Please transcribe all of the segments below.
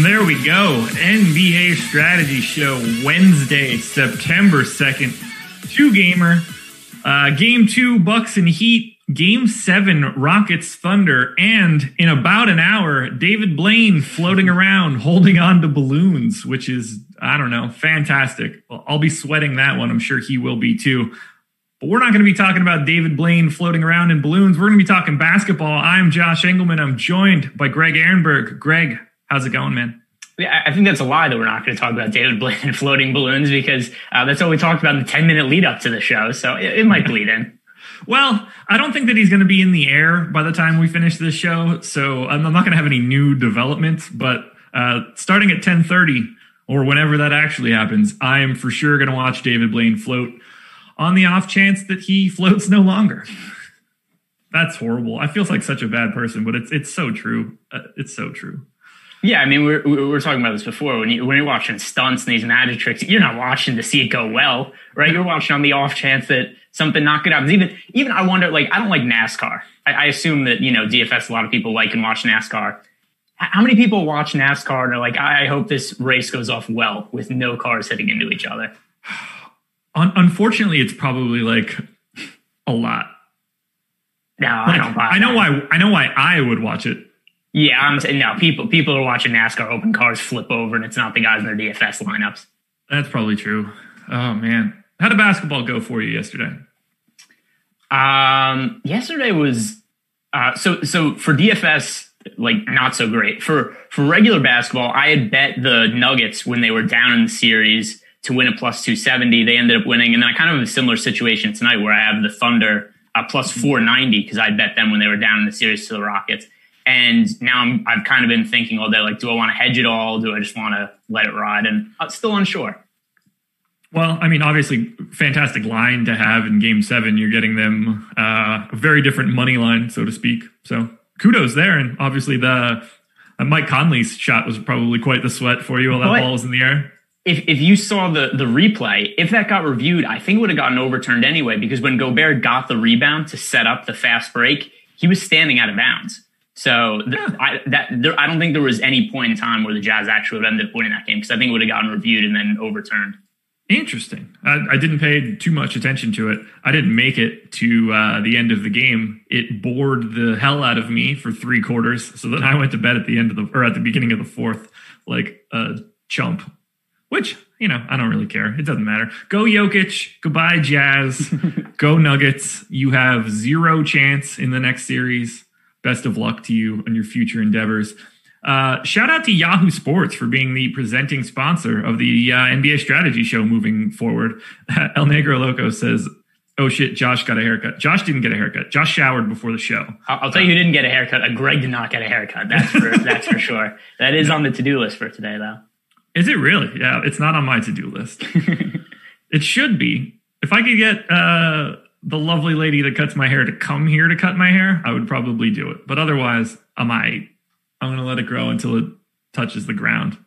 And there we go. NBA Strategy Show Wednesday, September 2nd. Two gamer. Uh, game two, Bucks and Heat. Game seven, Rockets Thunder. And in about an hour, David Blaine floating around holding on to balloons, which is, I don't know, fantastic. I'll be sweating that one. I'm sure he will be too. But we're not going to be talking about David Blaine floating around in balloons. We're going to be talking basketball. I'm Josh Engleman. I'm joined by Greg Ehrenberg. Greg, how's it going, man? Yeah, I think that's a lie that we're not going to talk about David Blaine and floating balloons because uh, that's what we talked about in the 10 minute lead up to the show. So it, it might bleed in. Well, I don't think that he's going to be in the air by the time we finish this show, so I'm not going to have any new developments. But uh, starting at 10:30 or whenever that actually happens, I am for sure going to watch David Blaine float. On the off chance that he floats no longer, that's horrible. I feel like such a bad person, but it's it's so true. Uh, it's so true. Yeah, I mean, we're, we were talking about this before. When, you, when you're watching stunts and these magic tricks, you're not watching to see it go well, right? You're watching on the off chance that something not good happens. Even, even I wonder, like, I don't like NASCAR. I, I assume that, you know, DFS, a lot of people like and watch NASCAR. How many people watch NASCAR and are like, I hope this race goes off well with no cars hitting into each other? Unfortunately, it's probably like a lot. No, Like, I don't buy I know that. why. I know why I would watch it. Yeah, I'm saying no. People people are watching NASCAR open cars flip over, and it's not the guys in their DFS lineups. That's probably true. Oh man, how did basketball go for you yesterday? Um, yesterday was uh, so so for DFS, like not so great. For for regular basketball, I had bet the Nuggets when they were down in the series to win a plus two seventy. They ended up winning, and then I kind of have a similar situation tonight where I have the Thunder uh, plus four ninety because I bet them when they were down in the series to the Rockets. And now I'm, I've kind of been thinking all day, like, do I want to hedge it all? Do I just want to let it ride? And I'm still unsure. Well, I mean, obviously, fantastic line to have in Game Seven. You're getting them uh, a very different money line, so to speak. So kudos there, and obviously the uh, Mike Conley's shot was probably quite the sweat for you while that But- ball was in the air. if if you saw the the replay, if that got reviewed, I think it would have gotten overturned anyway because when Gobert got the rebound to set up the fast break, he was standing out of bounds. So th- I, that there, I don't think there was any point in time where the Jazz actually would have ended up winning that game because I think it would have gotten reviewed and then overturned. Interesting. I, I didn't pay too much attention to it. I didn't make it to uh, the end of the game. It bored the hell out of me for three quarters. So then I went to bed at the end of the or at the beginning of the fourth, like a chump. Which you know I don't really care. It doesn't matter. Go Jokic. Goodbye Jazz. Go Nuggets. You have zero chance in the next series. Best of luck to you on your future endeavors. Uh, shout out to Yahoo Sports for being the presenting sponsor of the uh, NBA strategy show moving forward. El Negro Loco says, Oh shit, Josh got a haircut. Josh didn't get a haircut. Josh showered before the show. I'll, tell you who didn't get a haircut. Uh, Greg did not get a haircut. That's for that's for sure. That is on the to do list for today, though. Is it really? Yeah, it's not on my to do list. it should be. If I could get uh, the lovely lady that cuts my hair to come here to cut my hair, I would probably do it. But otherwise, I might. I'm going to let it grow until it touches the ground.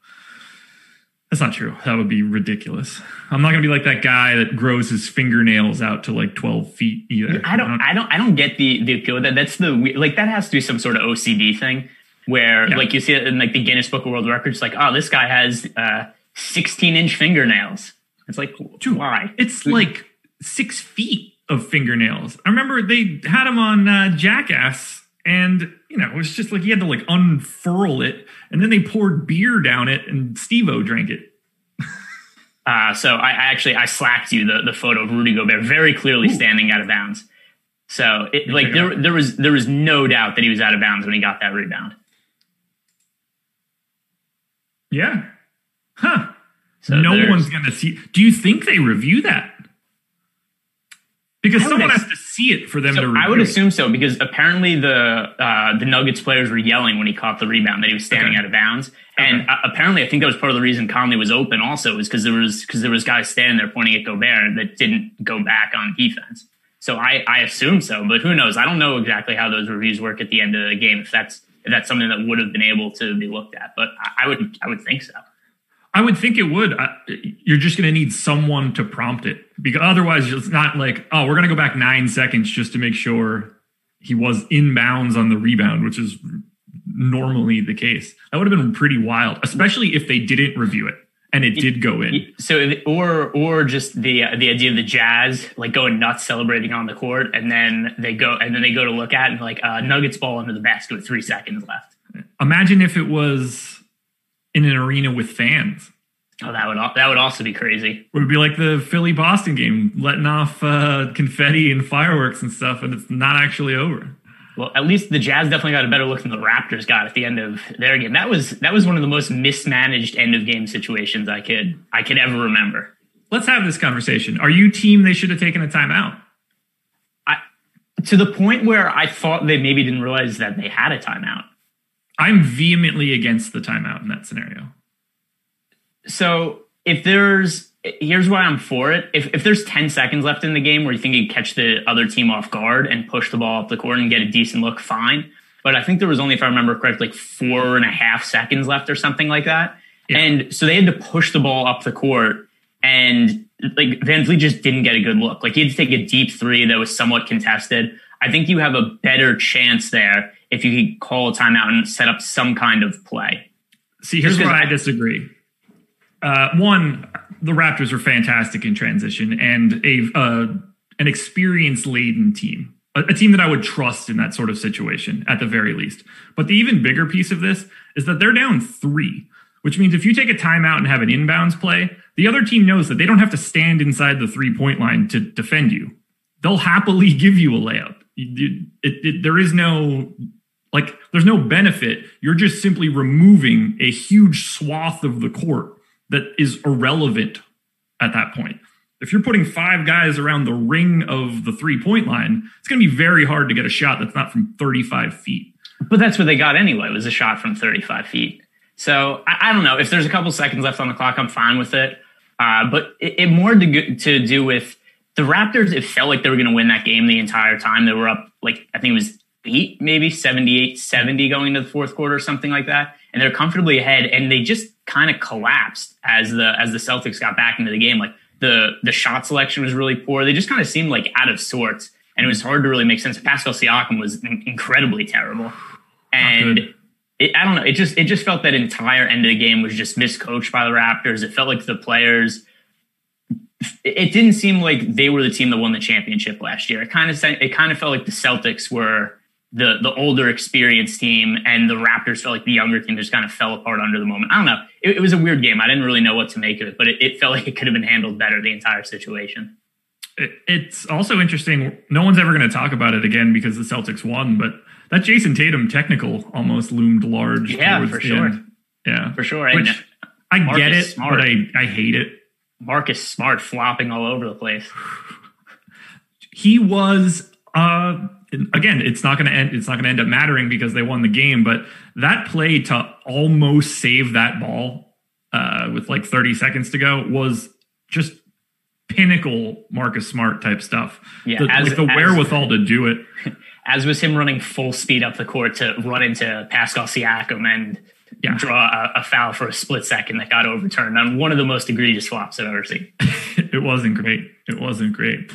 That's not true. That would be ridiculous. I'm not gonna be like that guy that grows his fingernails out to like 12 feet either. I don't, I don't, I don't get the the appeal of that. That's the like that has to be some sort of OCD thing where Yeah. like you see it in like the Guinness Book of World Records, like oh this guy has uh 16 inch fingernails. It's like why? It's like six feet of fingernails. I remember they had him on uh, Jackass, and you know it was just like he had to like unfurl it, and then they poured beer down it, and Steve-O drank it. Uh, so I, I actually I slacked you the, the photo of Rudy Gobert very clearly standing out of bounds. So it, like there there was there was no doubt that he was out of bounds when he got that rebound. Yeah, huh? So no one's gonna see. Do you think they review that? Because I someone has to see it for them So to. Review I would assume so because apparently the uh, the Nuggets players were yelling when he caught the rebound that he was standing Okay. out of bounds, and Okay. uh, apparently I think that was part of the reason Conley was open. Also, is because there was because there was guys standing there pointing at Gobert that didn't go back on defense. So I I assume so, but who knows? I don't know exactly how those reviews work at the end of the game. If that's if that's something that would have been able to be looked at, but I, I would I would think so. I would think it would. I, you're just going to need someone to prompt it because otherwise it's not like, oh, we're going to go back nine seconds just to make sure he was in bounds on the rebound, which is normally the case. That would have been pretty wild, especially if they didn't review it and it did go in. So, or or just the the idea of the Jazz like going nuts celebrating on the court, and then they go and then they go to look at and like uh, Nuggets ball under the basket with three seconds left. Imagine if it was in an arena with fans. Oh, that would that would also be crazy. It would be like the Philly Boston game, letting off uh, confetti and fireworks and stuff, and it's not actually over. Well, at least the Jazz definitely got a better look than the Raptors got at the end of their game. That was that was one of the most mismanaged end of game situations I could I could ever remember. Let's have this conversation. Are you team they should have taken a timeout? I, to the point where I thought they maybe didn't realize that they had a timeout. I'm vehemently against the timeout in that scenario. So if there's here's why I'm for it. If if there's 10 seconds left in the game where you think you catch the other team off guard and push the ball up the court and get a decent look, fine. But I think there was only, if I remember correct, like four and a half seconds left or something like that. Yeah. And so they had to push the ball up the court and like VanVleet just didn't get a good look. Like he had to take a deep three that was somewhat contested. I think you have a better chance there if you could call a timeout and set up some kind of play. See, here's where I I- disagree. Uh, one, the Raptors are fantastic in transition and a uh, an experience laden team, a, a team that I would trust in that sort of situation at the very least. But the even bigger piece of this is that they're down three, which means if you take a timeout and have an inbounds play, the other team knows that they don't have to stand inside the three point line to defend you. They'll happily give you a layup. It- it- there is no like there's no benefit. You're just simply removing a huge swath of the court that is irrelevant at that point. If you're putting five guys around the ring of the three point line, it's going to be very hard to get a shot that's not from 35 feet. But that's what they got anyway. It Was a shot from 35 feet. So I, I don't know if there's a couple seconds left on the clock. I'm fine with it. Uh, but it, it more to, to do with the Raptors. It felt like they were going to win that game the entire time. They were up like I think it was eight, maybe 78, 70 going into the fourth quarter or something like that. And they're comfortably ahead, and they just kind of collapsed as the as the Celtics got back into the game. Like the the shot selection was really poor. They just kind of seemed like out of sorts, and it was hard to really make sense. Pascal Siakam was in- incredibly terrible, and it, I don't know. It just it just felt that entire end of the game was just miscoached by the Raptors. It felt like the players. It didn't seem like they were the team that won the championship last year. It kind of it kind of felt like the Celtics were the the older, experienced team, and the Raptors felt like the younger team just kind of fell apart under the moment. I don't know. It, it was a weird game. I didn't really know what to make of it, but it, it felt like it could have been handled better. The entire situation. It, it's also interesting. No one's ever going to talk about it again because the Celtics won, but that Jayson Tatum technical almost loomed large. Yeah, for the sure. end. Yeah, For sure. Which I get it, Smart. but I, I hate it. Marcus Smart flopping all over the place. he was uh again it's not going to end it's not going to end up mattering because they won the game but that play to almost save that ball uh with like 30 seconds to go was just pinnacle Marcus Smart type stuff Yeah, the, as- like the as- wherewithal to do it as was him running full speed up the court to run into Pascal Siakam and Yeah. draw a, a foul for a split second that got overturned on one of the most egregious flops I've ever seen. it wasn't great. It wasn't great.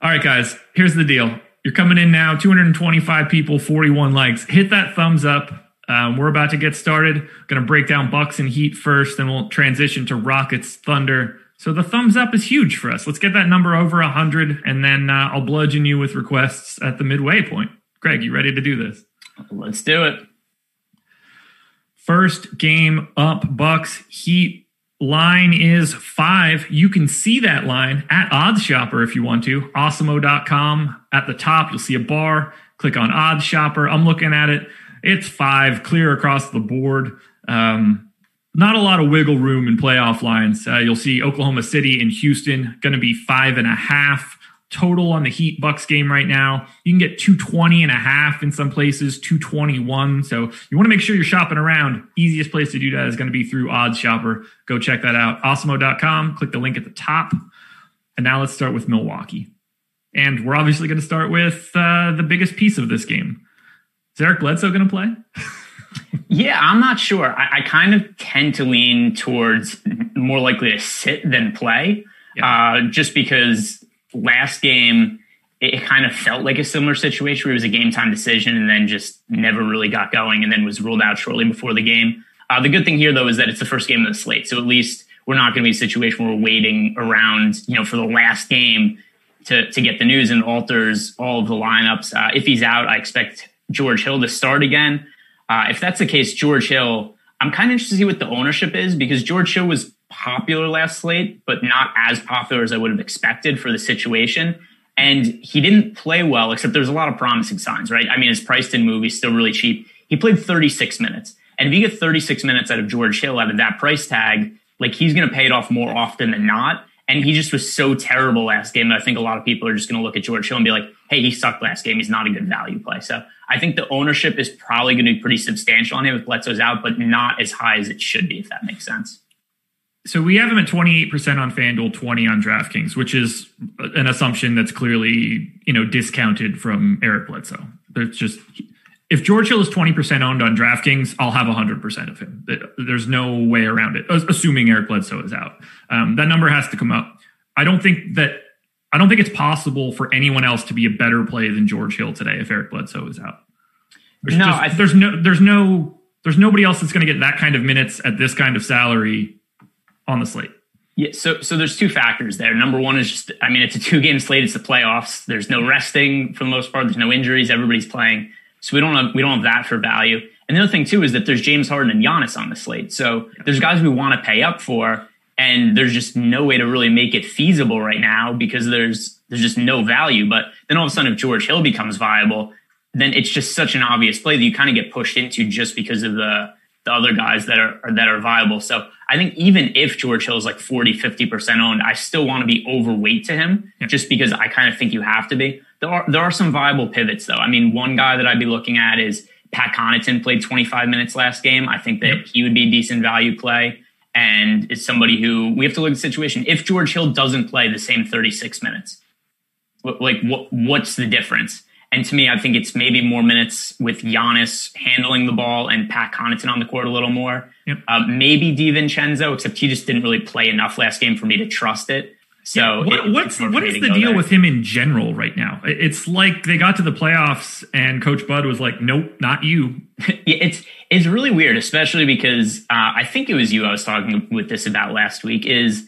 All right, guys, here's the deal. You're coming in now, 225 people, 41 likes. Hit that thumbs up. Um, we're about to get started. Going to break down Bucks and Heat first, then we'll transition to Rockets, Thunder. So the thumbs up is huge for us. Let's get that number over 100, and then uh, I'll bludgeon you with requests at the midway point. Greg, you ready to do this? Let's do it. First game up, Bucks Heat. Line is five. You can see that line at Odds Shopper if you want to. Awesemo.com. At the top, you'll see a bar. Click on Odds Shopper. I'm looking at it. It's five, clear across the board. Um, not a lot of wiggle room in playoff lines. Uh, you'll see Oklahoma City and Houston going to be five and a half total on the Heat Bucks game right now. You can get 220 and a half in some places, 221. So you want to make sure you're shopping around. Easiest place to do that is going to be through Odds Shopper. Go check that out. Awesemo.com. Click the link at the top. And now let's start with Milwaukee. And we're obviously going to start with uh, the biggest piece of this game. Is Eric Bledsoe going to play? Yeah, I'm not sure. I, I, kind of tend to lean towards more likely to sit than play, yeah. uh, just because last game it, kind of felt like a similar situation where it was a game time decision and then just never really got going and then was ruled out shortly before the game. Uh, the good thing here though is that it's the first game of the slate, so at least we're not going to be a situation where we're waiting around, you know, for the last game to to get the news and alters all of the lineups. Uh, if he's out, I expect George Hill to start again. Uh, if that's the case, George Hill, I'm kind of interested to see what the ownership is because George Hill was popular last slate, but not as popular as I would have expected for the situation. And he didn't play well, except there's a lot of promising signs, right? I mean, his priced in movie still really cheap. He played 36 minutes. And if you get 36 minutes out of George Hill out of that price tag, like he's going to pay it off more often than not. And he just was so terrible last game that I think a lot of people are just going to look at George Hill and be like, hey, he sucked last game. He's not a good value play. So I think the ownership is probably going to be pretty substantial on him if Bledsoe's out, but not as high as it should be, if that makes sense. So we have him at 28% on FanDuel, 20 on DraftKings, which is an assumption that's clearly, you know, discounted from Eric Bledsoe. There's just if George Hill is 20% owned on DraftKings, I'll have 100% of him. There's no way around it, assuming Eric Bledsoe is out. Um, that number has to come up. I don't think that I don't think it's possible for anyone else to be a better play than George Hill today if Eric Bledsoe is out. There's no, just, there's no, there's no, there's nobody else that's going to get that kind of minutes at this kind of salary on the slate. Yeah, so so there's two factors there. Number one is just, I mean, it's a two game slate. It's the playoffs. There's no resting for the most part. There's no injuries. Everybody's playing, so we don't have we don't have that for value. And the other thing too is that there's James Harden and Giannis on the slate. So there's guys we want to pay up for, and there's just no way to really make it feasible right now because there's there's just no value. But then all of a sudden, if George Hill becomes viable, then it's just such an obvious play that you kind of get pushed into just because of the the other guys that are, that are viable. So I think even if George Hill is like 40, 50% owned, I still want to be overweight to him yeah. just because I kind of think you have to be. There are, there are some viable pivots though. I mean, one guy that I'd be looking at is Pat Connaughton played 25 minutes last game. I think that yep. he would be a decent value play and is somebody who we have to look at the situation. If George Hill doesn't play the same 36 minutes, like what, what's the difference? And to me, I think it's maybe more minutes with Giannis handling the ball and Pat Connaughton on the court a little more. Yep. Uh, maybe DiVincenzo, except he just didn't really play enough last game for me to trust it. So yeah. what, it, what's what is the deal there. with him in general right now? It's like they got to the playoffs and Coach Bud was like, "Nope, not you." yeah, it's it's really weird, especially because uh, I think it was you I was talking with this about last week. Is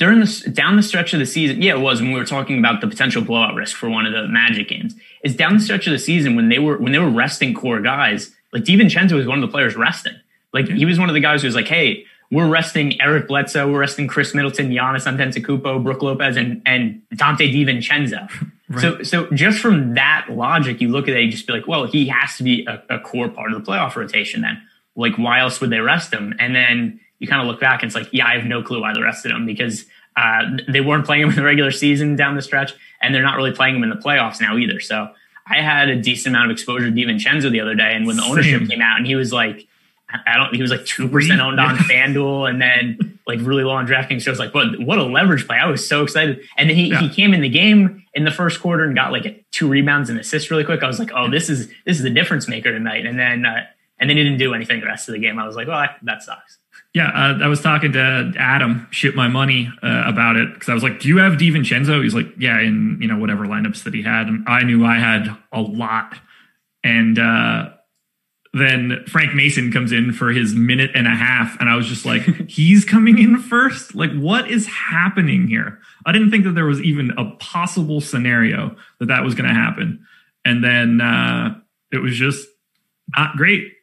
during the down the stretch of the season, yeah, it was when we were talking about the potential blowout risk for one of the Magic games. Is down the stretch of the season when they were when they were resting core guys, like DiVincenzo was one of the players resting. Like he was one of the guys who was like, "Hey, we're resting Eric Bledsoe, we're resting Khris Middleton, Giannis Antetokounmpo, Brook Lopez, and and Donte DiVincenzo. Right. So so just from that logic, you look at it, you just be like, well, he has to be a, a, core part of the playoff rotation. Then, like, why else would they rest him? And then you kind of look back and it's like, yeah, I have no clue why they rested him because uh, they weren't playing him in the regular season down the stretch, and they're not really playing him in the playoffs now either. So I had a decent amount of exposure to DiVincenzo the other day, and when the ownership Same. came out, and he was like I don't. He was like two percent owned on FanDuel, and then like really low on DraftKings. So I was like, what? What a leverage play! I was so excited. And then he yeah. he came in the game in the first quarter and got like two rebounds and assists really quick. I was like, oh, this is this is the difference maker tonight. And then uh, And then he didn't do anything the rest of the game. I was like, well, that, that sucks. Yeah, uh, I was talking to Adam, ship my money uh, about it because I was like, "Do you have DiVincenzo?" He's like, "Yeah," in you know whatever lineups that he had, and I knew I had a lot. And uh, then Frank Mason comes in for his minute and a half, and I was just like, "He's coming in first? Like, what is happening here?" I didn't think that there was even a possible scenario that that was going to happen, and then uh, it was just not great,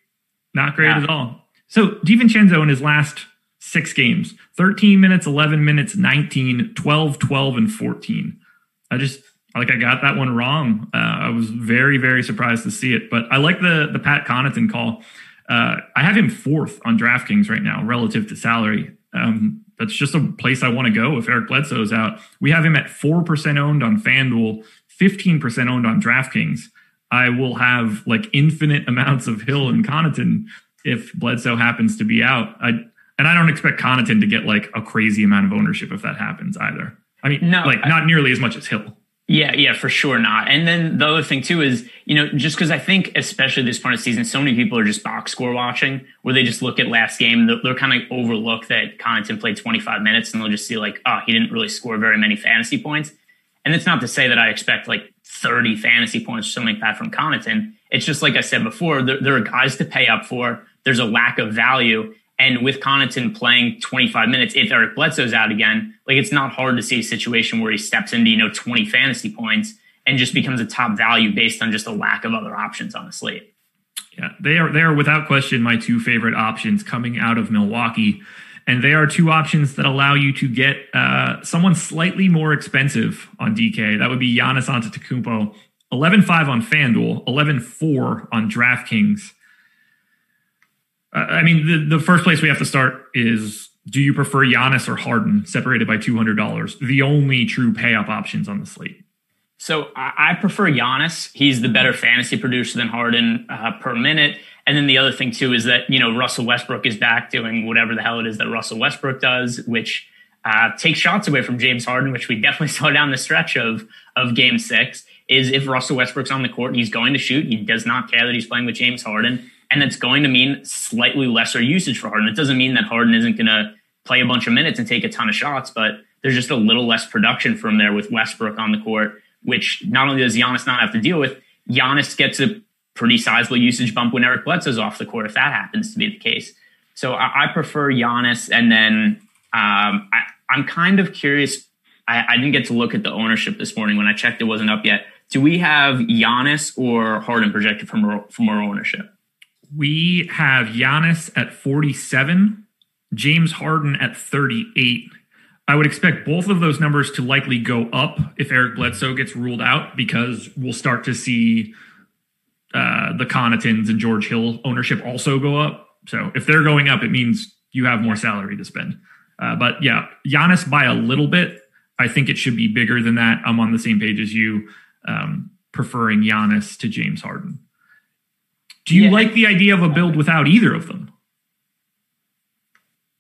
not great Yeah. at all. So DiVincenzo in his last six games 13 minutes, 11 minutes, 19, 12, 12, and 14. I just like I got that one wrong. Uh, I was very, very surprised to see it. But I like the the Pat Connaughton call. Uh, I have him fourth on DraftKings right now relative to salary. Um, that's just a place I want to go if Eric Bledsoe's out. We have him at 4% owned on FanDuel, 15% owned on DraftKings. I will have like infinite amounts of Hill and Connaughton if Bledsoe happens to be out. I and I don't expect Connaughton to get like a crazy amount of ownership if that happens either. I mean, No, like I- not nearly as much as Hill. Yeah, yeah, for sure not. And then the other thing too is, you know, just because I think, especially this point of season, so many people are just box score watching, where they just look at last game, they'll, they'll kind of overlook that Connaughton played 25 minutes, and they'll just see like, oh, he didn't really score very many fantasy points. And it's not to say that I expect like 30 fantasy points or something like that from Connaughton. It's just like I said before, there, there are guys to pay up for. There's a lack of value. And with Connaughton playing 25 minutes, if Eric Bledsoe's out again, like it's not hard to see a situation where he steps into, you know, 20 fantasy points and just becomes a top value based on just a lack of other options on the slate. Yeah, they are they are without question my two favorite options coming out of Milwaukee, and they are two options that allow you to get uh, someone slightly more expensive on DK. That would be Giannis Antetokounmpo, 11.5 on FanDuel, 11.4 on DraftKings. Uh, I mean, the, the first place we have to start is do you prefer Giannis or Harden separated by $200? The only true pay up options on the slate. So I, prefer Giannis. He's the better fantasy producer than Harden uh, per minute. And then the other thing too is that you know Russell Westbrook is back doing whatever the hell it is that Russell Westbrook does, which uh, takes shots away from James Harden, which we definitely saw down the stretch of of Game Six. Is if Russell Westbrook's on the court, he's going to shoot. He does not care that he's playing with James Harden, and that's going to mean slightly lesser usage for Harden. It doesn't mean that Harden isn't going to play a bunch of minutes and take a ton of shots, but there's just a little less production from there with Westbrook on the court which not only does Giannis not have to deal with, Giannis gets a pretty sizable usage bump when Eric Bledsoe's off the court, if that happens to be the case. So I, I prefer Giannis. And then um, I, I'm kind of curious. I, I didn't get to look at the ownership this morning. When I checked, it wasn't up yet. Do we have Giannis or Harden projected for more, for more ownership? We have Giannis at 47, James Harden at 38. I would expect both of those numbers to likely go up if Eric Bledsoe gets ruled out because we'll start to see uh, the Connaughtons and George Hill ownership also go up. So if they're going up, it means you have more salary to spend. Uh, but yeah, Giannis by a little bit. I think it should be bigger than that. I'm on the same page as you, um, preferring Giannis to James Harden. Do you Yeah. like the idea of a build without either of them?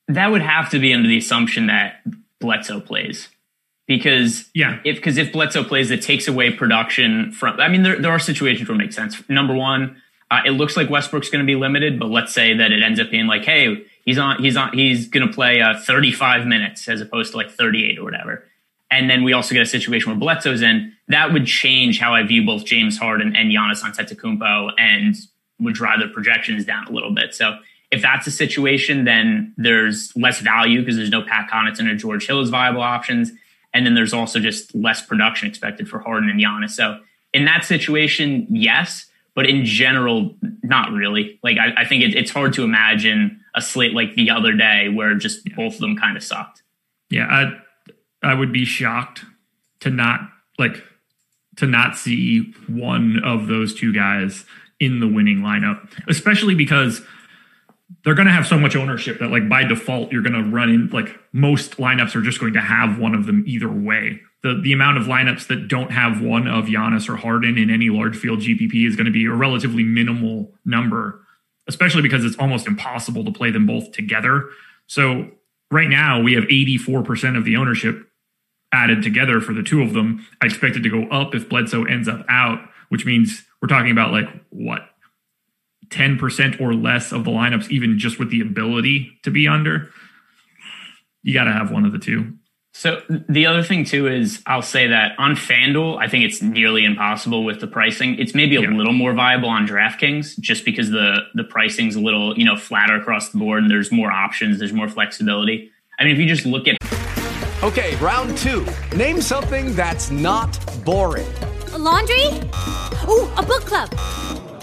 That would have to be under the assumption that Bledsoe plays. Because Yeah. if because if Bledsoe plays, it takes away production from. I mean, there there are situations where it makes sense. Number one, uh, it looks like Westbrook's going to be limited, but let's say that it ends up being like, hey, he's on he's on he's going to play uh, 35 minutes as opposed to like 38 or whatever. And then we also get a situation where Bledsoe's in. That would change how I view both James Harden and Giannis Antetokounmpo, and would drive their projections down a little bit. So if that's a situation, then there's less value because there's no Pat Connaughton or George Hill as viable options. And then there's also just less production expected for Harden and Giannis. So in that situation, yes, but in general, not really. Like I, I think it, it's hard to imagine a slate like the other day where just both of them kind of sucked. Yeah, I I would be shocked to not like to not see one of those two guys in the winning lineup, especially because they're going to have so much ownership that like by default you're going to run in like most lineups are just going to have one of them either way. The the amount of lineups that don't have one of Giannis or Harden in any large field GPP is going to be a relatively minimal number, especially because it's almost impossible to play them both together. So right now we have 84% of the ownership added together for the two of them. I expect it to go up if Bledsoe ends up out, which means we're talking about like what 10% or less of the lineups, even just with the ability to be under, you got to have one of the two. So the other thing too is I'll say that on FanDuel, I think it's nearly impossible with the pricing. It's maybe a yeah. little more viable on DraftKings just because the the pricing's a little, you know, flatter across the board and there's more options, there's more flexibility. I mean, if you just look at Okay, round 2. Name something that's not boring. A laundry? Ooh, a book club.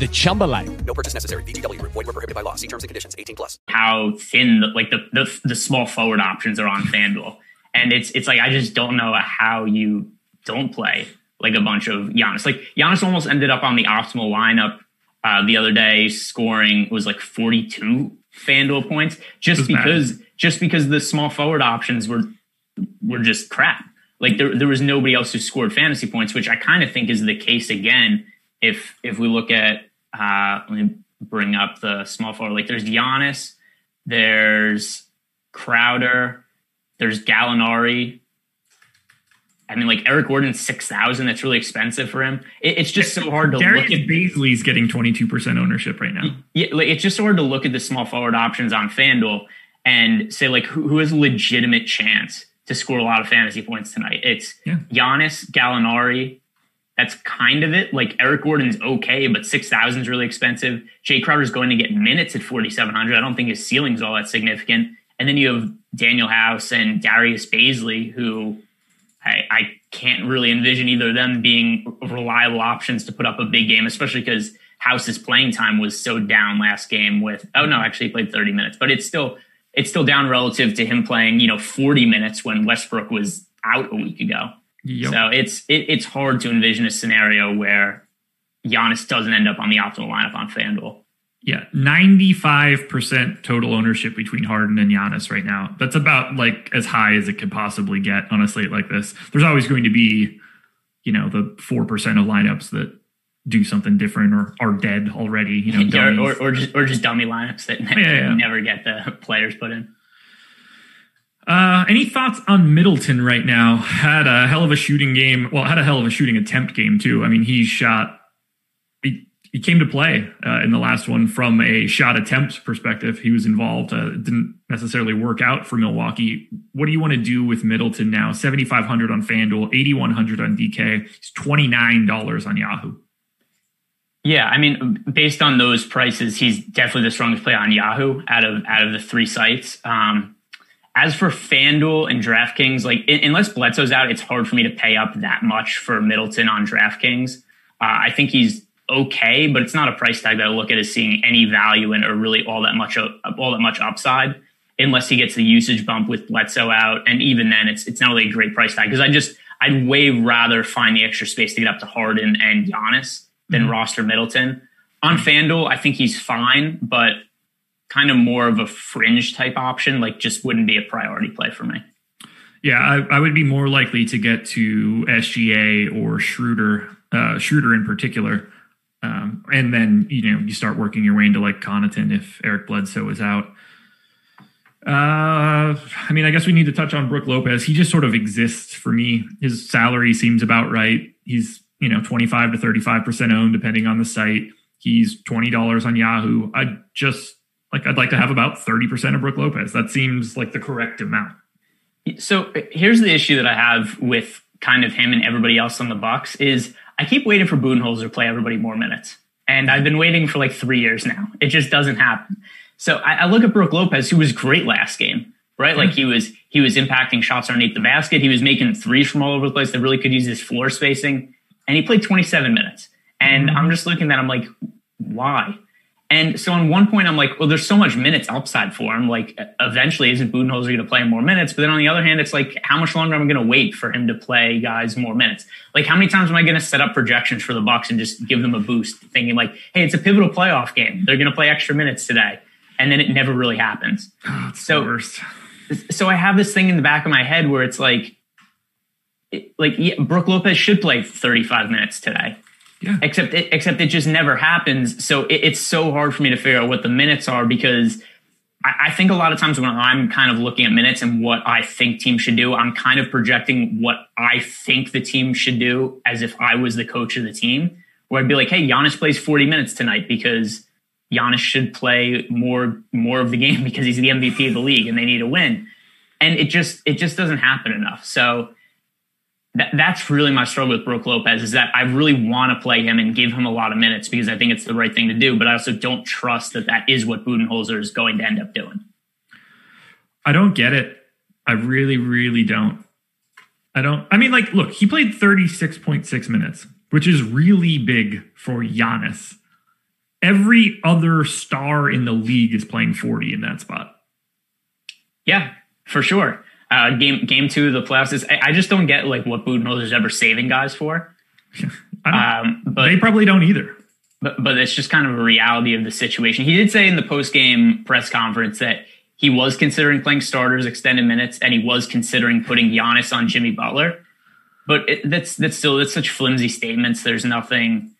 the Chumba life. No purchase necessary. VGW, void, were prohibited by law. See terms and conditions 18 plus. How thin, the, like the, the, the small forward options are on FanDuel. And it's, it's like, I just don't know how you don't play like a bunch of Giannis. Like Giannis almost ended up on the optimal lineup uh, the other day, scoring was like 42 FanDuel points just because bad. just because the small forward options were were just crap. Like there there was nobody else who scored fantasy points, which I kind of think is the case again. If if we look at uh, let me bring up the small forward. Like there's Giannis, there's Crowder, there's Gallinari, I mean, like Eric Gordon, six thousand. That's really expensive for him. It, it's just so hard to Darius look at. Bazley's getting twenty two percent ownership right now. Yeah, like it's just so hard to look at the small forward options on FanDuel and say like who, who has a legitimate chance to score a lot of fantasy points tonight. It's yeah. Giannis, Gallinari. That's kind of it. Like Eric Gordon's okay, but six thousand is really expensive. Jae Crowder's going to get minutes at forty seven hundred. I don't think his ceiling's all that significant. And then you have Danuel House and Darius Bazley, who I, I can't really envision either of them being reliable options to put up a big game, especially because House's playing time was so down last game with oh no, actually he played 30 minutes, but it's still it's still down relative to him playing, you know, 40 minutes when Westbrook was out a week ago. Yep. So it's it, it's hard to envision a scenario where Giannis doesn't end up on the optimal lineup on FanDuel. Yeah, 95% total ownership between Harden and Giannis right now. That's about like as high as it could possibly get on a slate like this. There's always going to be, you know, the 4% of lineups that do something different or are dead already, you know, yeah, or, or, just, or just dummy lineups that never, yeah, yeah. never get the players put in. Uh, any thoughts on Middleton right now? Had a hell of a shooting game. Well, had a hell of a shooting attempt game too. I mean, he shot he he came to play uh, in the last one from a shot attempt perspective. He was involved. Uh, didn't necessarily work out for Milwaukee. What do you want to do with Middleton now? Seventy five hundred on FanDuel, eighty one hundred on DK. He's twenty nine dollars on Yahoo. Yeah, I mean, based on those prices, he's definitely the strongest play on Yahoo out of out of the three sites. Um, as for FanDuel and DraftKings, like unless Bledsoe's out, it's hard for me to pay up that much for Middleton on DraftKings. Uh, I think he's okay, but it's not a price tag that I look at as seeing any value in or really all that much all that much upside unless he gets the usage bump with Bledsoe out. And even then, it's it's not really a great price tag because I just I'd way rather find the extra space to get up to Harden and Giannis than mm-hmm. roster Middleton. On FanDuel, I think he's fine, but kind of more of a fringe type option. Like just wouldn't be a priority play for me. Yeah, I, I would be more likely to get to SGA or Schroeder, uh, Schroeder in particular, um, and then you know you start working your way into like Connaughton if Eric Bledsoe is out. Uh, I mean, I guess we need to touch on Brook Lopez. He just sort of exists for me. His salary seems about right. He's you know twenty five to thirty five percent owned depending on the site. He's twenty dollars on Yahoo. I just like I'd like to have about thirty percent of Brook Lopez. That seems like the correct amount. So here's the issue that I have with kind of him and everybody else on the Bucks is I keep waiting for Budenholzer to play everybody more minutes. And I've been waiting for like three years now. It just doesn't happen. So I, I look at Brook Lopez, who was great last game, right? Like he was he was impacting shots underneath the basket. He was making threes from all over the place that really could use his floor spacing. and he played 27 minutes. And I'm just looking at that, I'm like, why? And so, on one point, I'm like, well, there's so much minutes upside for him. Like, eventually, isn't Budenholzer going to play more minutes? But then on the other hand, it's like, how much longer am I going to wait for him to play guys more minutes? Like, how many times am I going to set up projections for the Bucks and just give them a boost, thinking like, hey, it's a pivotal playoff game. They're going to play extra minutes today, and then it never really happens. Oh, so, worst. so I have this thing in the back of my head where it's like, like yeah, Brook Lopez should play 35 minutes today. Yeah. Except it, except it just never happens. So it, it's so hard for me to figure out what the minutes are because I, I, think a lot of times when I'm kind of looking at minutes and what I think teams should do, I'm kind of projecting what I think the team should do as if I was the coach of the team. Where I'd be like, hey, Giannis plays 40 minutes tonight because Giannis should play more more of the game because he's the MVP of the league and they need a win. And it just it just doesn't happen enough. So that, that's really my struggle with Brook Lopez is that I really want to play him and give him a lot of minutes because I think it's the right thing to do. But I also don't trust that that is what Budenholzer is going to end up doing. I don't get it. I really, really don't. I don't. I mean, like, look, he played 36.6 minutes, which is really big for Giannis. Every other star in the league is playing 40 in that spot. Yeah, for sure uh, game game two of the playoffs is I, I just don't get like what Budenholzer's ever saving guys for. um, but they probably don't either. But but it's just kind of a reality of the situation. He did say in the post game press conference that he was considering playing starters extended minutes and he was considering putting Giannis on Jimmy Butler. But it, that's that's still that's such flimsy statements. There's nothing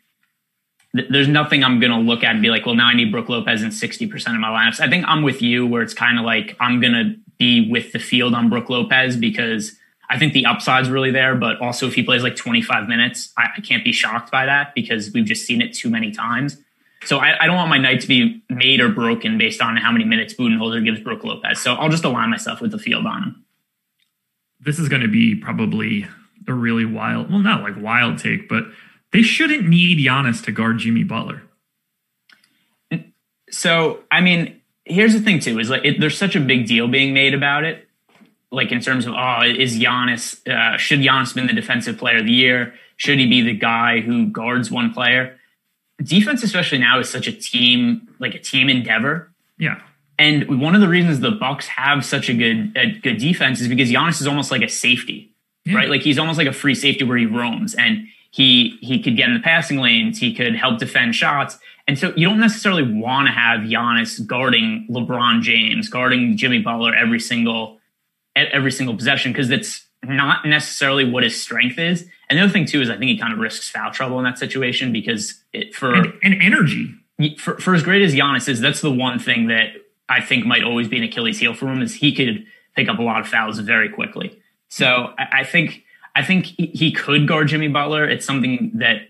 there's nothing I'm going to look at and be like, well, now I need Brook Lopez in 60% of my lineups. I think I'm with you where it's kind of like I'm going to be with the field on Brook Lopez because I think the upside's really there. But also, if he plays like 25 minutes, I, I can't be shocked by that because we've just seen it too many times. So I, I, don't want my night to be made or broken based on how many minutes Budenholzer gives Brook Lopez. So I'll just align myself with the field on him. This is going to be probably a really wild, well, not like wild take, but they shouldn't need Giannis to guard Jimmy Butler. So, I mean, here's the thing too is like it, there's such a big deal being made about it like in terms of oh is Giannis uh, should Giannis been the defensive player of the year? Should he be the guy who guards one player? Defense especially now is such a team like a team endeavor. Yeah. And one of the reasons the Bucks have such a good a good defense is because Giannis is almost like a safety yeah. right? Like he's almost like a free safety where he roams and he he could get in the passing lanes he could help defend shots and so you don't necessarily want to have Giannis guarding LeBron James, guarding Jimmy Butler every single every single possession because that's not necessarily what his strength is. And the other thing too is I think he kind of risks foul trouble in that situation because it, for and, and energy for, for as great as Giannis is, that's the one thing that I think might always be an Achilles heel for him is he could pick up a lot of fouls very quickly. So I, I think I think he, he could guard Jimmy Butler. It's something that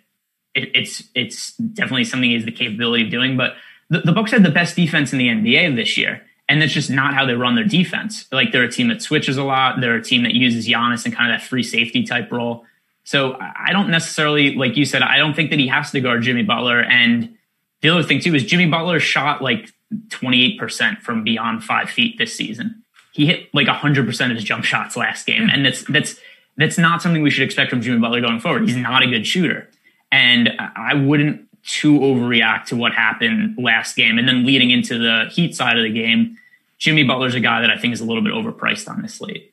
it, it's it's definitely something he has the capability of doing. But the, the Bucks had the best defense in the NBA this year, and that's just not how they run their defense. Like they're a team that switches a lot. They're a team that uses Giannis in kind of that free safety type role. So I don't necessarily, like you said, I don't think that he has to guard Jimmy Butler. And the other thing too is Jimmy Butler shot like 28% from beyond five feet this season. He hit like 100% of his jump shots last game. And that's, that's, that's not something we should expect from Jimmy Butler going forward. He's not a good shooter. And I wouldn't too overreact to what happened last game. And then leading into the Heat side of the game, Jimmy Butler's a guy that I think is a little bit overpriced on this slate.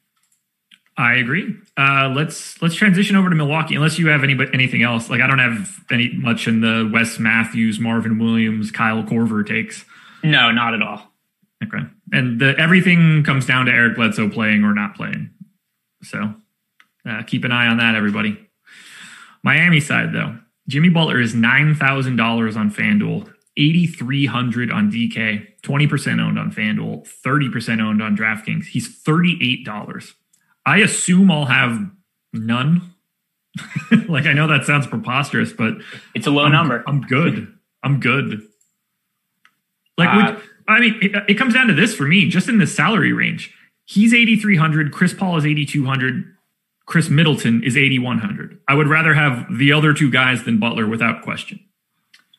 I agree. Uh, let's let's transition over to Milwaukee. Unless you have any anything else, like I don't have any much in the Wes Matthews, Marvin Williams, Kyle Korver takes. No, not at all. Okay, and the, everything comes down to Eric Bledsoe playing or not playing. So uh, keep an eye on that, everybody. Miami side though, Jimmy Butler is $9,000 on FanDuel, 8,300 on DK, 20% owned on FanDuel, 30% owned on DraftKings. He's $38. I assume I'll have none. like I know that sounds preposterous, but it's a low I'm, number. I'm good. I'm good. Like, uh, would, I mean, it, it comes down to this for me, just in the salary range. He's 8,300. Chris Paul is 8,200. Khris Middleton is 8,100. I would rather have the other two guys than Butler without question.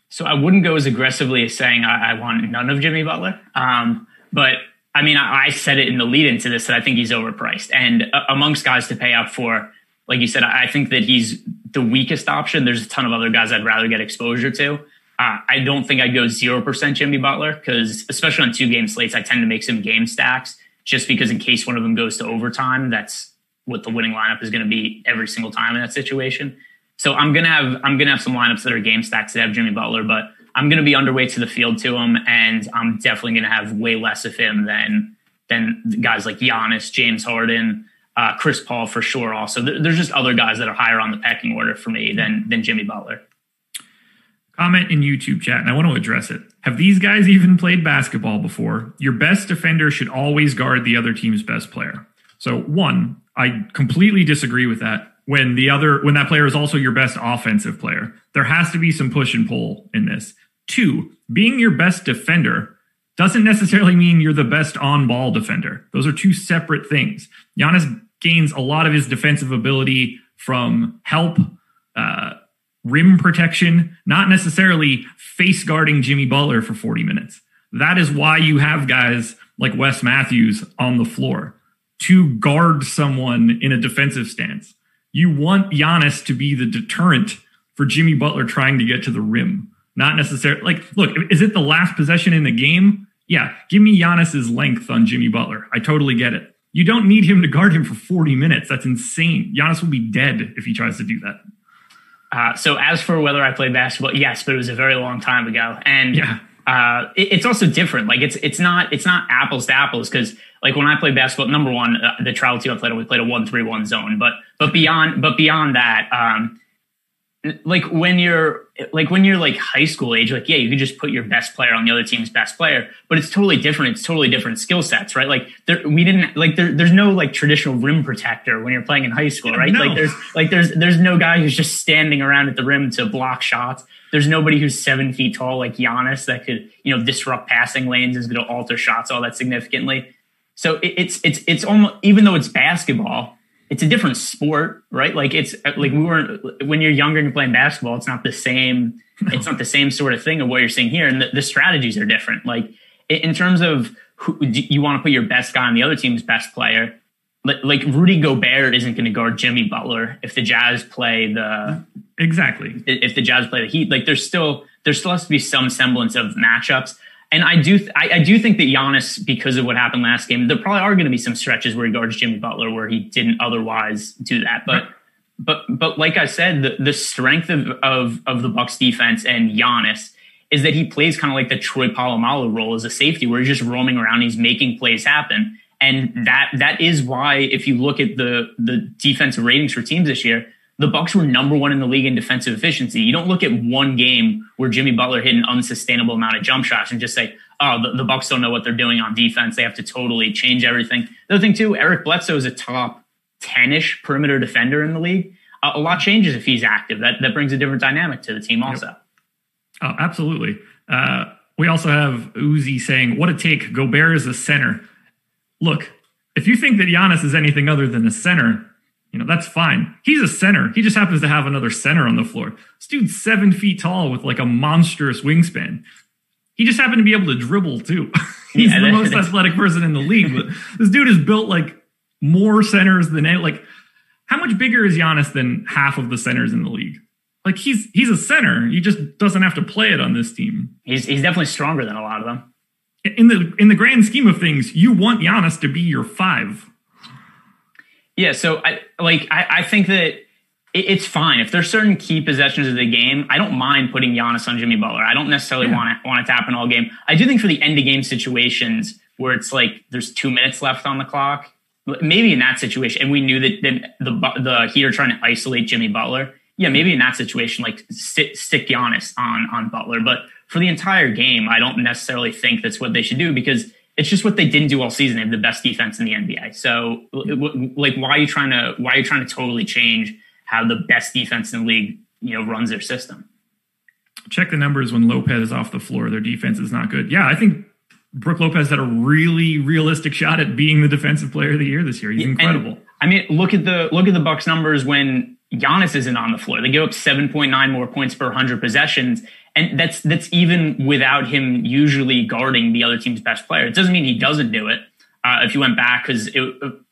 So I wouldn't go as aggressively as saying I, I want none of Jimmy Butler. Um, but I mean, I, I, said it in the lead into this that I think he's overpriced. And uh, amongst guys to pay up for, like you said, I think that he's the weakest option. There's a ton of other guys I'd rather get exposure to. Uh, I don't think I'd go zero percent Jimmy Butler because, especially on two game slates, I tend to make some game stacks just because in case one of them goes to overtime, that's what the winning lineup is going to be every single time in that situation. So I'm gonna have I'm gonna have some lineups that are game stacks that have Jimmy Butler, but I'm gonna be underweight to the field to him, and I'm definitely gonna have way less of him than than guys like Giannis, James Harden, uh, Chris Paul for sure. Also, there's just other guys that are higher on the pecking order for me than than Jimmy Butler. Comment in YouTube chat, and I want to address it. Have these guys even played basketball before? Your best defender should always guard the other team's best player. So, one, I completely disagree with that. When the other, when that player is also your best offensive player, there has to be some push and pull in this. Two, being your best defender doesn't necessarily mean you're the best on ball defender. Those are two separate things. Giannis gains a lot of his defensive ability from help, uh, rim protection, not necessarily face guarding Jimmy Butler for 40 minutes. That is why you have guys like Wes Matthews on the floor to guard someone in a defensive stance. You want Giannis to be the deterrent for Jimmy Butler trying to get to the rim. Not necessarily like, look, is it the last possession in the game? Yeah, give me Giannis's length on Jimmy Butler. I totally get it. You don't need him to guard him for 40 minutes. That's insane. Giannis will be dead if he tries to do that. Uh, so as for whether I played basketball, yes, but it was a very long time ago, and yeah. uh, it, it's also different. Like it's it's not it's not apples to apples because like when I played basketball, number one, uh, the travel team I played on, we played a one three one zone, but but beyond but beyond that, um, like when you're like when you're like high school age, like yeah, you could just put your best player on the other team's best player, but it's totally different. It's totally different skill sets, right? Like there, we didn't like there, there's no like traditional rim protector when you're playing in high school, right? No. Like there's like there's there's no guy who's just standing around at the rim to block shots. There's nobody who's seven feet tall like Giannis that could you know disrupt passing lanes is going to alter shots all that significantly. So it, it's it's it's almost even though it's basketball it's a different sport, right? Like it's like we weren't when you're younger and you're playing basketball, it's not the same. It's not the same sort of thing of what you're seeing here, and the, the strategies are different. Like in terms of who you want to put your best guy on the other team's best player. Like, like Rudy Gobert isn't going to guard Jimmy Butler if the Jazz play the exactly if the Jazz play the Heat. Like there's still there still has to be some semblance of matchups. And I do, th- I, I, do think that Giannis, because of what happened last game, there probably are going to be some stretches where he guards Jimmy Butler where he didn't otherwise do that. But, right. but, but like I said, the, the strength of, of, of the Bucks defense and Giannis is that he plays kind of like the Troy Polamalu role as a safety, where he's just roaming around, he's making plays happen. And that, that is why, if you look at the, the defensive ratings for teams this year, the Bucks were number one in the league in defensive efficiency. You don't look at one game where Jimmy Butler hit an unsustainable amount of jump shots and just say, "Oh, the, the Bucks don't know what they're doing on defense. They have to totally change everything." The other thing too, Eric Bledsoe is a top ten-ish perimeter defender in the league. Uh, a lot changes if he's active. That that brings a different dynamic to the team, also. Yep. Oh, absolutely. Uh, we also have Uzi saying, "What a take! Gobert is a center." Look, if you think that Giannis is anything other than a center, you know, that's fine. He's a center. He just happens to have another center on the floor. This dude's seven feet tall with like a monstrous wingspan. He just happened to be able to dribble too. He's yeah, the most athletic person in the league. But this dude is built like more centers than any, like how much bigger is Giannis than half of the centers in the league? Like he's he's a center. He just doesn't have to play it on this team. He's he's definitely stronger than a lot of them. In the in the grand scheme of things, you want Giannis to be your five. Yeah, so I like I, I think that it, it's fine if there's certain key possessions of the game. I don't mind putting Giannis on Jimmy Butler. I don't necessarily yeah. want it want it to happen all game. I do think for the end of game situations where it's like there's two minutes left on the clock, maybe in that situation, and we knew that the the, the Heat are trying to isolate Jimmy Butler. Yeah, maybe in that situation, like stick, stick Giannis on on Butler. But for the entire game, I don't necessarily think that's what they should do because it's just what they didn't do all season. They have the best defense in the NBA. So, mm-hmm. like, why are you trying to why are you trying to totally change how the best defense in the league you know runs their system? Check the numbers when Lopez is off the floor. Their defense is not good. Yeah, I think Brook Lopez had a really realistic shot at being the defensive player of the year this year. He's incredible. And, I mean, look at the look at the Bucks numbers when Giannis isn't on the floor. They give up 7.9 more points per 100 possessions and that's that's even without him usually guarding the other team's best player. It doesn't mean he doesn't do it. Uh, if you went back, because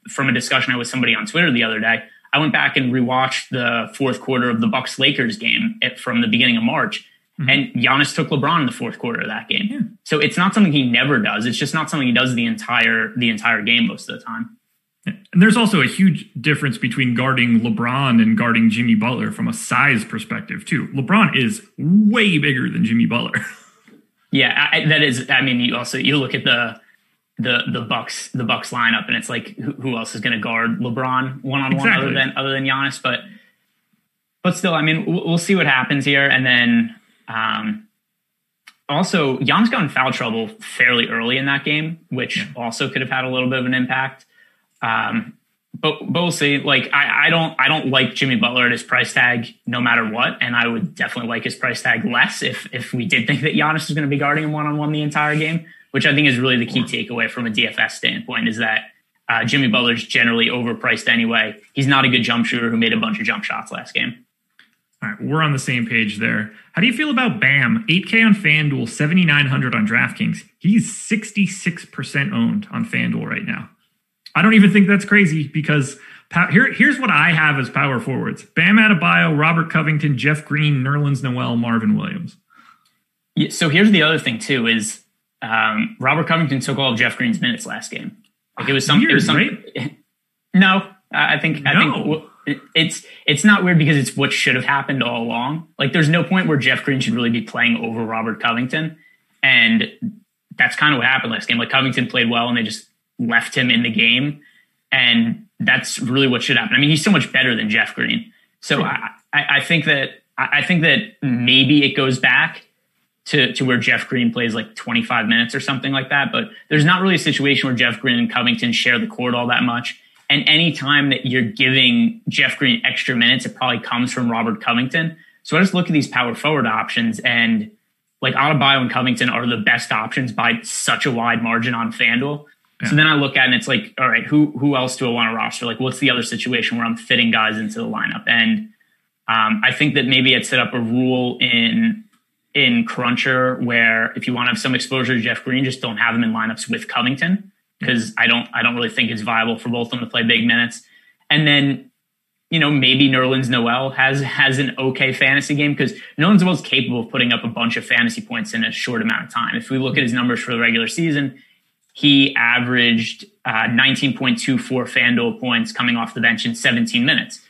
from a discussion I was somebody on Twitter the other day, I went back and rewatched the fourth quarter of the Bucks Lakers game at, from the beginning of March, mm-hmm. and Giannis took LeBron in the fourth quarter of that game. Yeah. So it's not something he never does. It's just not something he does the entire the entire game most of the time. And there's also a huge difference between guarding LeBron and guarding Jimmy Butler from a size perspective too. LeBron is way bigger than Jimmy Butler. yeah, I, that is. I mean, you also you look at the the the Bucks the Bucks lineup, and it's like who, who else is going to guard LeBron one on one other than other than Giannis? But but still, I mean, we'll, we'll see what happens here, and then um, also Giannis got in foul trouble fairly early in that game, which yeah. also could have had a little bit of an impact. Um, but but we'll see. Like I, I don't I don't like Jimmy Butler at his price tag no matter what, and I would definitely like his price tag less if if we did think that Giannis was going to be guarding him one on one the entire game which I think is really the key takeaway from a DFS standpoint is that uh, Jimmy Butler's generally overpriced anyway. He's not a good jump shooter who made a bunch of jump shots last game. All right, we're on the same page there. How do you feel about Bam? 8K on FanDuel, 7,900 on DraftKings. He's 66% owned on FanDuel right now. I don't even think that's crazy because here, here's what I have as power forwards Bam Adebayo, Robert Covington, Jeff Green, Nerlens Noel, Marvin Williams. Yeah, so here's the other thing, too, is um, Robert Covington took all of Jeff Green's minutes last game. Like it was some, weird, it was some, right? No, I think no. I think it's it's not weird because it's what should have happened all along. Like there's no point where Jeff Green should really be playing over Robert Covington, and that's kind of what happened last game. Like Covington played well, and they just left him in the game, and that's really what should happen. I mean, he's so much better than Jeff Green. So sure. I, I, think that I think that maybe it goes back to, to where Jeff Green plays like 25 minutes or something like that. But there's not really a situation where Jeff Green and Covington share the court all that much. And any time that you're giving Jeff Green extra minutes, it probably comes from Robert Covington. So I just look at these power forward options and like Adebayo and Covington are the best options by such a wide margin on FanDuel. Yeah. So then I look at it and it's like, all right, who who else do I want to roster? Like, what's the other situation where I'm fitting guys into the lineup? And um, I think that maybe I'd set up a rule in in Cruncher where if you want to have some exposure to Jeff Green, just don't have him in lineups with Covington because I don't I don't really think it's viable for both of them to play big minutes. And then you know maybe Nerlens Noel has has an okay fantasy game because Nerlens Noel is capable of putting up a bunch of fantasy points in a short amount of time. If we look at his numbers for the regular season, he averaged uh, 19.24 FanDuel points coming off the bench in 17 minutes.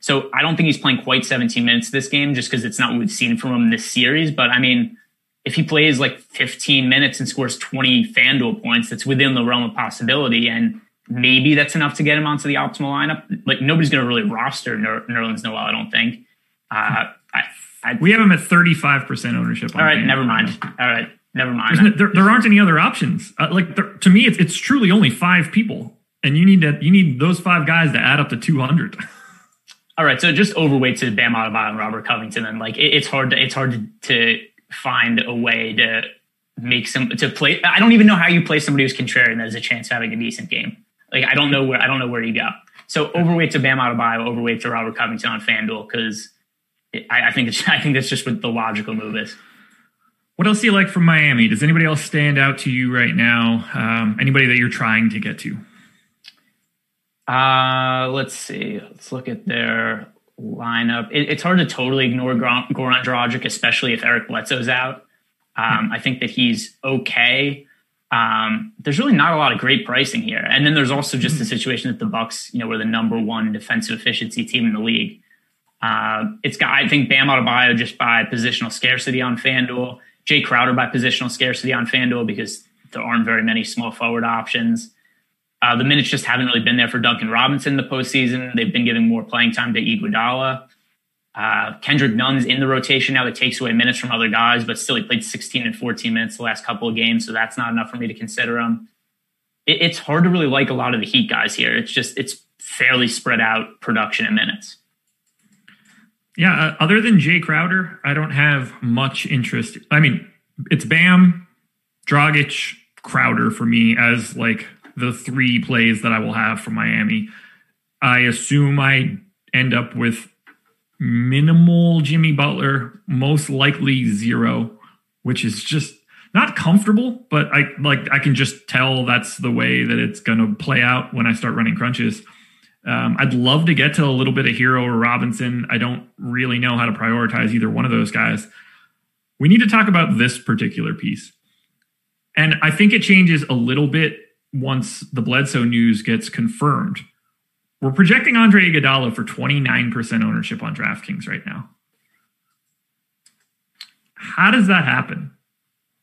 So I don't think he's playing quite 17 minutes this game just because it's not what we've seen from him this series. But I mean, if he plays like 15 minutes and scores 20 FanDuel points, that's within the realm of possibility. And maybe that's enough to get him onto the optimal lineup. Like nobody's going to really roster Ner- Nerlens Noel, I don't think. Uh, I, I, we have him at 35% ownership. all right, never mind. All right, never mind. There, there, aren't any other options. Uh, like there, to me, it's, it's truly only five people, and you need to you need those five guys to add up to 200. All right, so just overweight to Bam Adebayo and Robert Covington, and like it, it's hard to it's hard to, to find a way to make some to play. I don't even know how you play somebody who's contrarian that has a chance of having a decent game. Like I don't know where I don't know where you go. So overweight to Bam Adebayo, overweight to Robert Covington on FanDuel because I, I, think it's I think that's just what the logical move is. What else do you like from Miami? Does anybody else stand out to you right now? Um, anybody that you're trying to get to? Uh, let's see. Let's look at their lineup. It, it's hard to totally ignore Goran Dragic, especially if Eric Bledsoe's out. Um, I think that he's okay. Um, there's really not a lot of great pricing here, and then there's also just the situation that the Bucks, you know, were the number one defensive efficiency team in the league. Uh, it's got, I think, Bam Adebayo just by positional scarcity on FanDuel, Jae Crowder by positional scarcity on FanDuel because there aren't very many small forward options. Uh, the minutes just haven't really been there for Duncan Robinson in the postseason. They've been giving more playing time to Iguodala. Uh, Kendrick Nunn's in the rotation now that takes away minutes from other guys, but still he played 16 and 14 minutes the last couple of games, so that's not enough for me to consider him. It, it's hard to really like a lot of the Heat guys here. It's just it's fairly spread out production and minutes. Yeah, uh, other than Jae Crowder, I don't have much interest. I mean, it's Bam, Dragic, Crowder for me as like the three plays that I will have from Miami. I assume I end up with minimal Jimmy Butler, most likely zero, which is just not comfortable, but I like I can just tell that's the way that it's going to play out when I start running crunches. Um, I'd love to get to a little bit of Herro or Robinson. I don't really know how to prioritize either one of those guys. We need to talk about this particular piece. And I think it changes a little bit once the Bledsoe news gets confirmed. We're projecting Andre Iguodala for 29% ownership on DraftKings right now. How does that happen?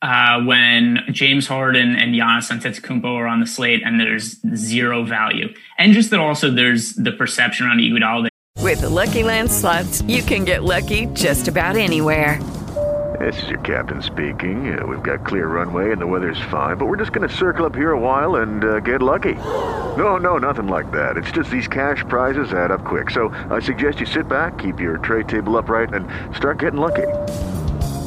Uh, when James Harden and Giannis Antetokounmpo are on the slate and there's zero value. And just that also there's the perception on Iguodala. With the Lucky Land slots, you can get lucky just about anywhere. This is your captain speaking. Uh, we've got clear runway and the weather's fine, but we're just going to circle up here a while and uh, get lucky. No, no, nothing like that. It's just these cash prizes add up quick. So I suggest you sit back, keep your tray table upright, and start getting lucky.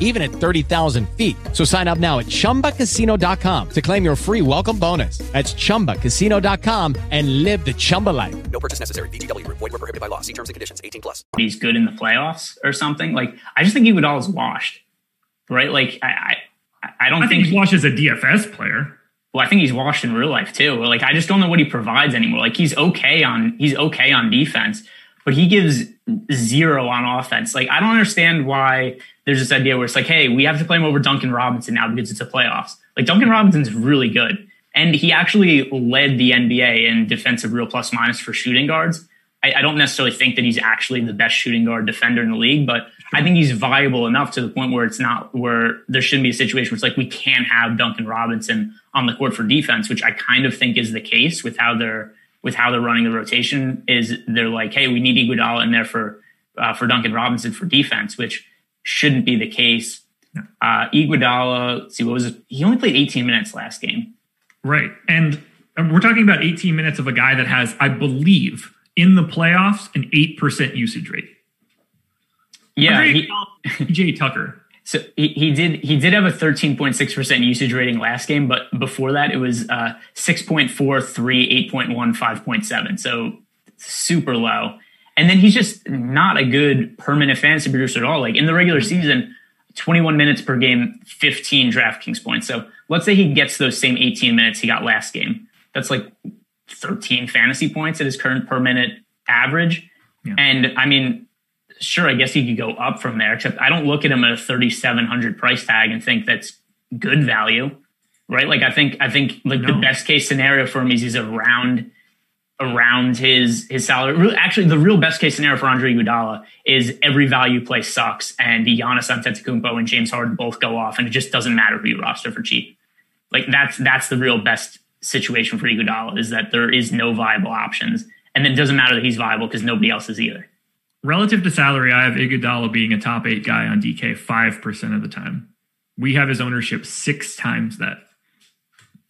even at 30,000 feet. So sign up now at ChumbaCasino.com to claim your free welcome bonus. That's ChumbaCasino.com and live the Chumba life. No purchase necessary. VGW. Void were prohibited by law. See terms and conditions. 18 plus. He's good in the playoffs or something. Like, I just think he Iguodala is washed, right? Like, I, I, I don't I think, think he's washed as a DFS player. well, I think he's washed in real life too. Like, I just don't know what he provides anymore. Like, he's okay on, he's okay on defense, but he gives zero on offense. Like, I don't understand why there's this idea where it's like, hey, we have to play him over Duncan Robinson now because it's the playoffs. Like Duncan Robinson's really good. And he actually led the NBA in defensive real plus minus for shooting guards. I, I, don't necessarily think that he's actually the best shooting guard defender in the league, but I think he's viable enough to the point where it's not where there shouldn't be a situation where it's like we can't have Duncan Robinson on the court for defense, which I kind of think is the case with how they're with how they're running the rotation. Is they're like, hey, we need Iguodala in there for uh, for Duncan Robinson for defense, which shouldn't be the case. Uh, Iguodala, see, what was it? He only played 18 minutes last game. Right. And we're talking about 18 minutes of a guy that has, I believe, in the playoffs, an 8% usage rate. Yeah. He, PJ Tucker. So he, he did he did have a 13.6% usage rating last game, but before that it was uh, 6.4, 3, 8.1, 5.7. So super low. And then he's just not a good permanent fantasy producer at all. Like in the regular season, 21 minutes per game, 15 DraftKings points. So let's say he gets those same 18 minutes he got last game. That's like 13 fantasy points at his current per minute average. Yeah. And I mean, sure, I guess he could go up from there, except I don't look at him at a 3,700 price tag and think that's good value, right? Like I think, I think like no. the best case scenario for him is he's around around his his salary. Actually, the real best case scenario for Andre Iguodala is every value play sucks, and Giannis Antetokounmpo and James Harden both go off, and it just doesn't matter who you roster for cheap. Like that's that's the real best situation for Iguodala is that there is no viable options, and then it doesn't matter that he's viable because nobody else is either. Relative to salary, I have Iguodala being a top eight guy on DK five percent of the time. We have his ownership six times that.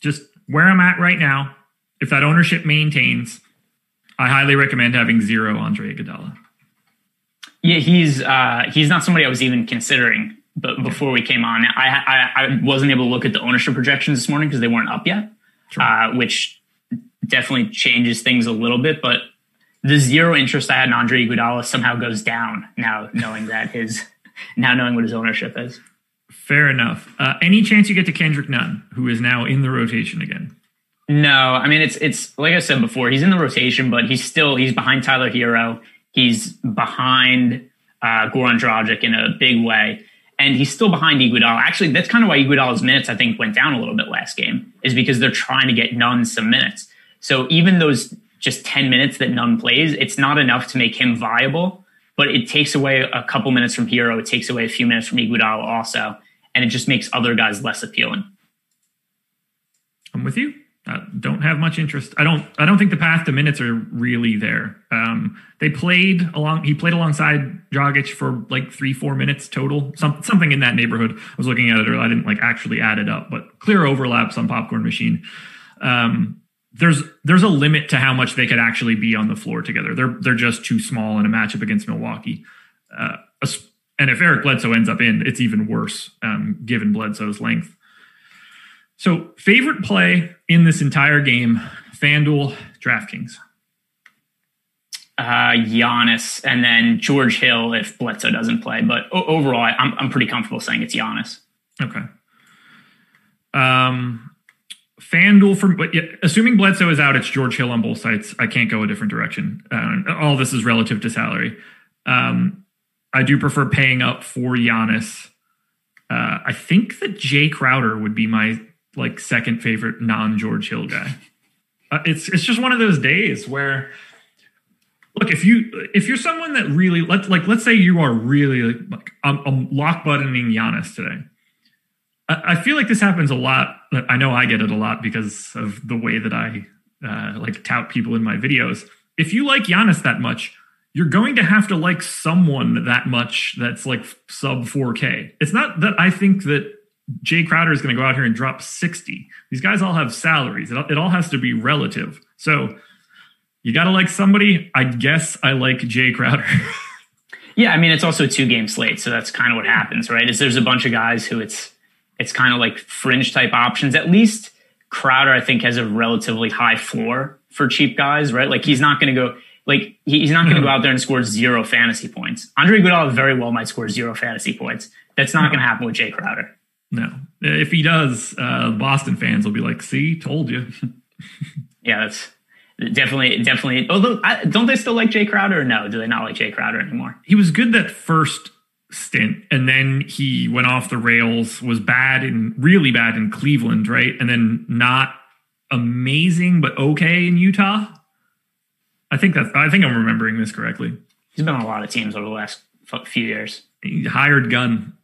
Just where I'm at right now, if that ownership maintains, I highly recommend having zero Andre Iguodala. Yeah, he's uh, he's not somebody I was even considering. But before we came on, I, I, I wasn't able to look at the ownership projections this morning because they weren't up yet, uh, which definitely changes things a little bit. But the zero interest I had in Andre Iguodala somehow goes down now, knowing that his now knowing what his ownership is. Fair enough. Uh, any chance you get to Kendrick Nunn, who is now in the rotation again? No, I mean it's it's like I said before, he's in the rotation, but he's still he's behind Tyler Herro. He's behind uh, Goran Dragic in a big way, and he's still behind Iguodala. Actually, that's kind of why Iguodala's minutes I think went down a little bit last game, is because they're trying to get Nunn some minutes. So even those just ten minutes that Nunn plays, it's not enough to make him viable, but it takes away a couple minutes from Herro. It takes away a few minutes from Iguodala also, and it just makes other guys less appealing. I'm with you. Uh, don't have much interest. I don't. I don't think the path to minutes are really there. Um, they played along. He played alongside Dragic for like three, four minutes total. Some, something in that neighborhood. I was looking at it, or I didn't like actually add it up, but clear overlaps on Popcorn Machine. Um, there's there's a limit to how much they could actually be on the floor together. They're they're just too small in a matchup against Milwaukee. Uh, and if Eric Bledsoe ends up in, it's even worse um, given Bledsoe's length. So, favorite play in this entire game: FanDuel, DraftKings. Uh, Giannis, and then George Hill if Bledsoe doesn't play. But o- overall, I, I'm I'm pretty comfortable saying it's Giannis. Okay. Um, FanDuel for but yeah, assuming Bledsoe is out, it's George Hill on both sides. I can't go a different direction. Uh, all this is relative to salary. Um, I do prefer paying up for Giannis. Uh, I think that Jae Crowder would be my like second favorite non George Hill guy. Uh, it's it's just one of those days where look if you if you're someone that really let's like let's say you are really like I'm, I'm lock buttoning Giannis today. I, I feel like this happens a lot. I know I get it a lot because of the way that I uh, like tout people in my videos. If you like Giannis that much, you're going to have to like someone that much that's like sub 4K. It's not that I think that Jae Crowder is going to go out here and drop 60. These guys all have salaries. It, it all has to be relative. So you got to like somebody. I guess I like Jae Crowder. yeah, I mean it's also a two game slate, so that's kind of what happens, right? Is there's a bunch of guys who it's it's kind of like fringe type options. At least Crowder, I think, has a relatively high floor for cheap guys, right? Like he's not going to go like he's not going to go hmm. out there and score zero fantasy points. Andre Iguodala very well might score zero fantasy points. That's not going to happen with Jae Crowder. No, if he does, uh, Boston fans will be like, "See, told you." yeah, that's definitely definitely. Although, I, don't they still like Jae Crowder? or No, do they not like Jae Crowder anymore? He was good that first stint and then he went off the rails was bad and really bad in cleveland right and then not amazing but okay in utah i think that's i think i'm remembering this correctly he's been on a lot of teams over the last few years he hired gun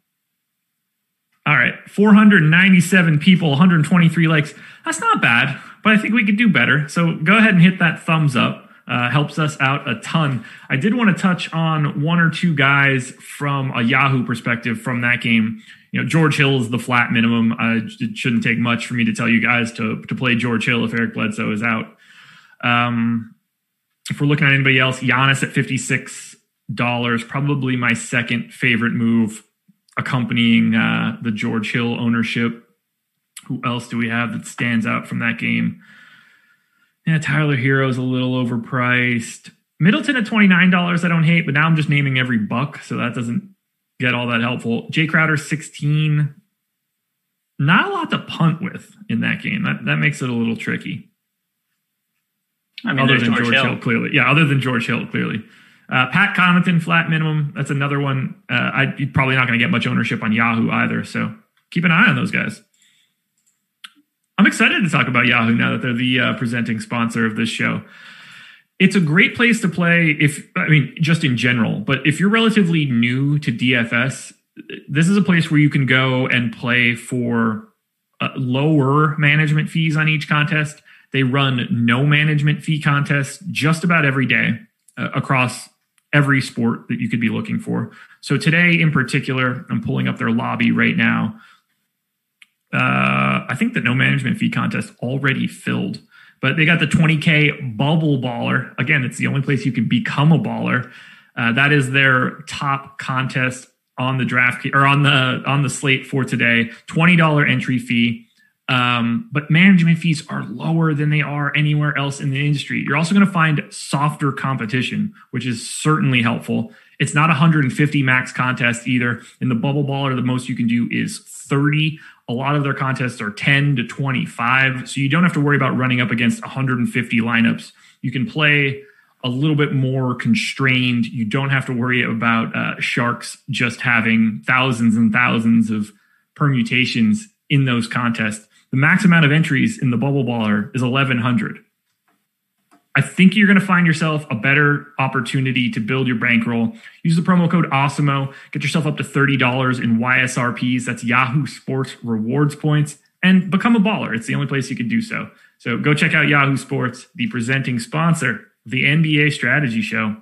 all right 497 people 123 likes that's not bad but i think we could do better so go ahead and hit that thumbs up uh, helps us out a ton. I did want to touch on one or two guys from a Yahoo perspective from that game. You know, George Hill is the flat minimum. Uh, it shouldn't take much for me to tell you guys to to play George Hill if Eric Bledsoe is out. Um, if we're looking at anybody else, Giannis at fifty six dollars, probably my second favorite move, accompanying uh, the George Hill ownership. Who else do we have that stands out from that game? Yeah, Tyler Herro's a little overpriced. Middleton at $29, I don't hate, but now I'm just naming every buck, so that doesn't get all that helpful. Jae Crowder, 16. Not a lot to punt with in that game. That that makes it a little tricky. I mean, other than George, George Hill. Hill. clearly. Yeah, other than George Hill, clearly. Uh, Pat Connaughton, flat minimum. That's another one. Uh, I, you're probably not going to get much ownership on Yahoo either. So keep an eye on those guys. I'm excited to talk about Yahoo now that they're the uh, presenting sponsor of this show. It's a great place to play if, I mean, just in general, but if you're relatively new to DFS, this is a place where you can go and play for uh, lower management fees on each contest. They run no management fee contests just about every day uh, across every sport that you could be looking for. So today in particular, I'm pulling up their lobby right now. Uh, I think the no management fee contest already filled, but they got the 20K bubble baller. Again, it's the only place you can become a baller. Uh, that is their top contest on the draft or on the on the slate for today. Twenty dollar entry fee, um, but management fees are lower than they are anywhere else in the industry. You're also going to find softer competition, which is certainly helpful. It's not 150 max contest either. In the bubble baller, the most you can do is 30. A lot of their contests are 10 to 25. So you don't have to worry about running up against 150 lineups. You can play a little bit more constrained. You don't have to worry about uh, sharks just having thousands and thousands of permutations in those contests. The max amount of entries in the bubble baller is 1100. I think you're going to find yourself a better opportunity to build your bankroll. Use the promo code AWESEMO. Get yourself up to $30 in YSRPs. That's Yahoo Sports rewards points and become a baller. It's the only place you can do so. So go check out Yahoo Sports, the presenting sponsor of the NBA Strategy Show.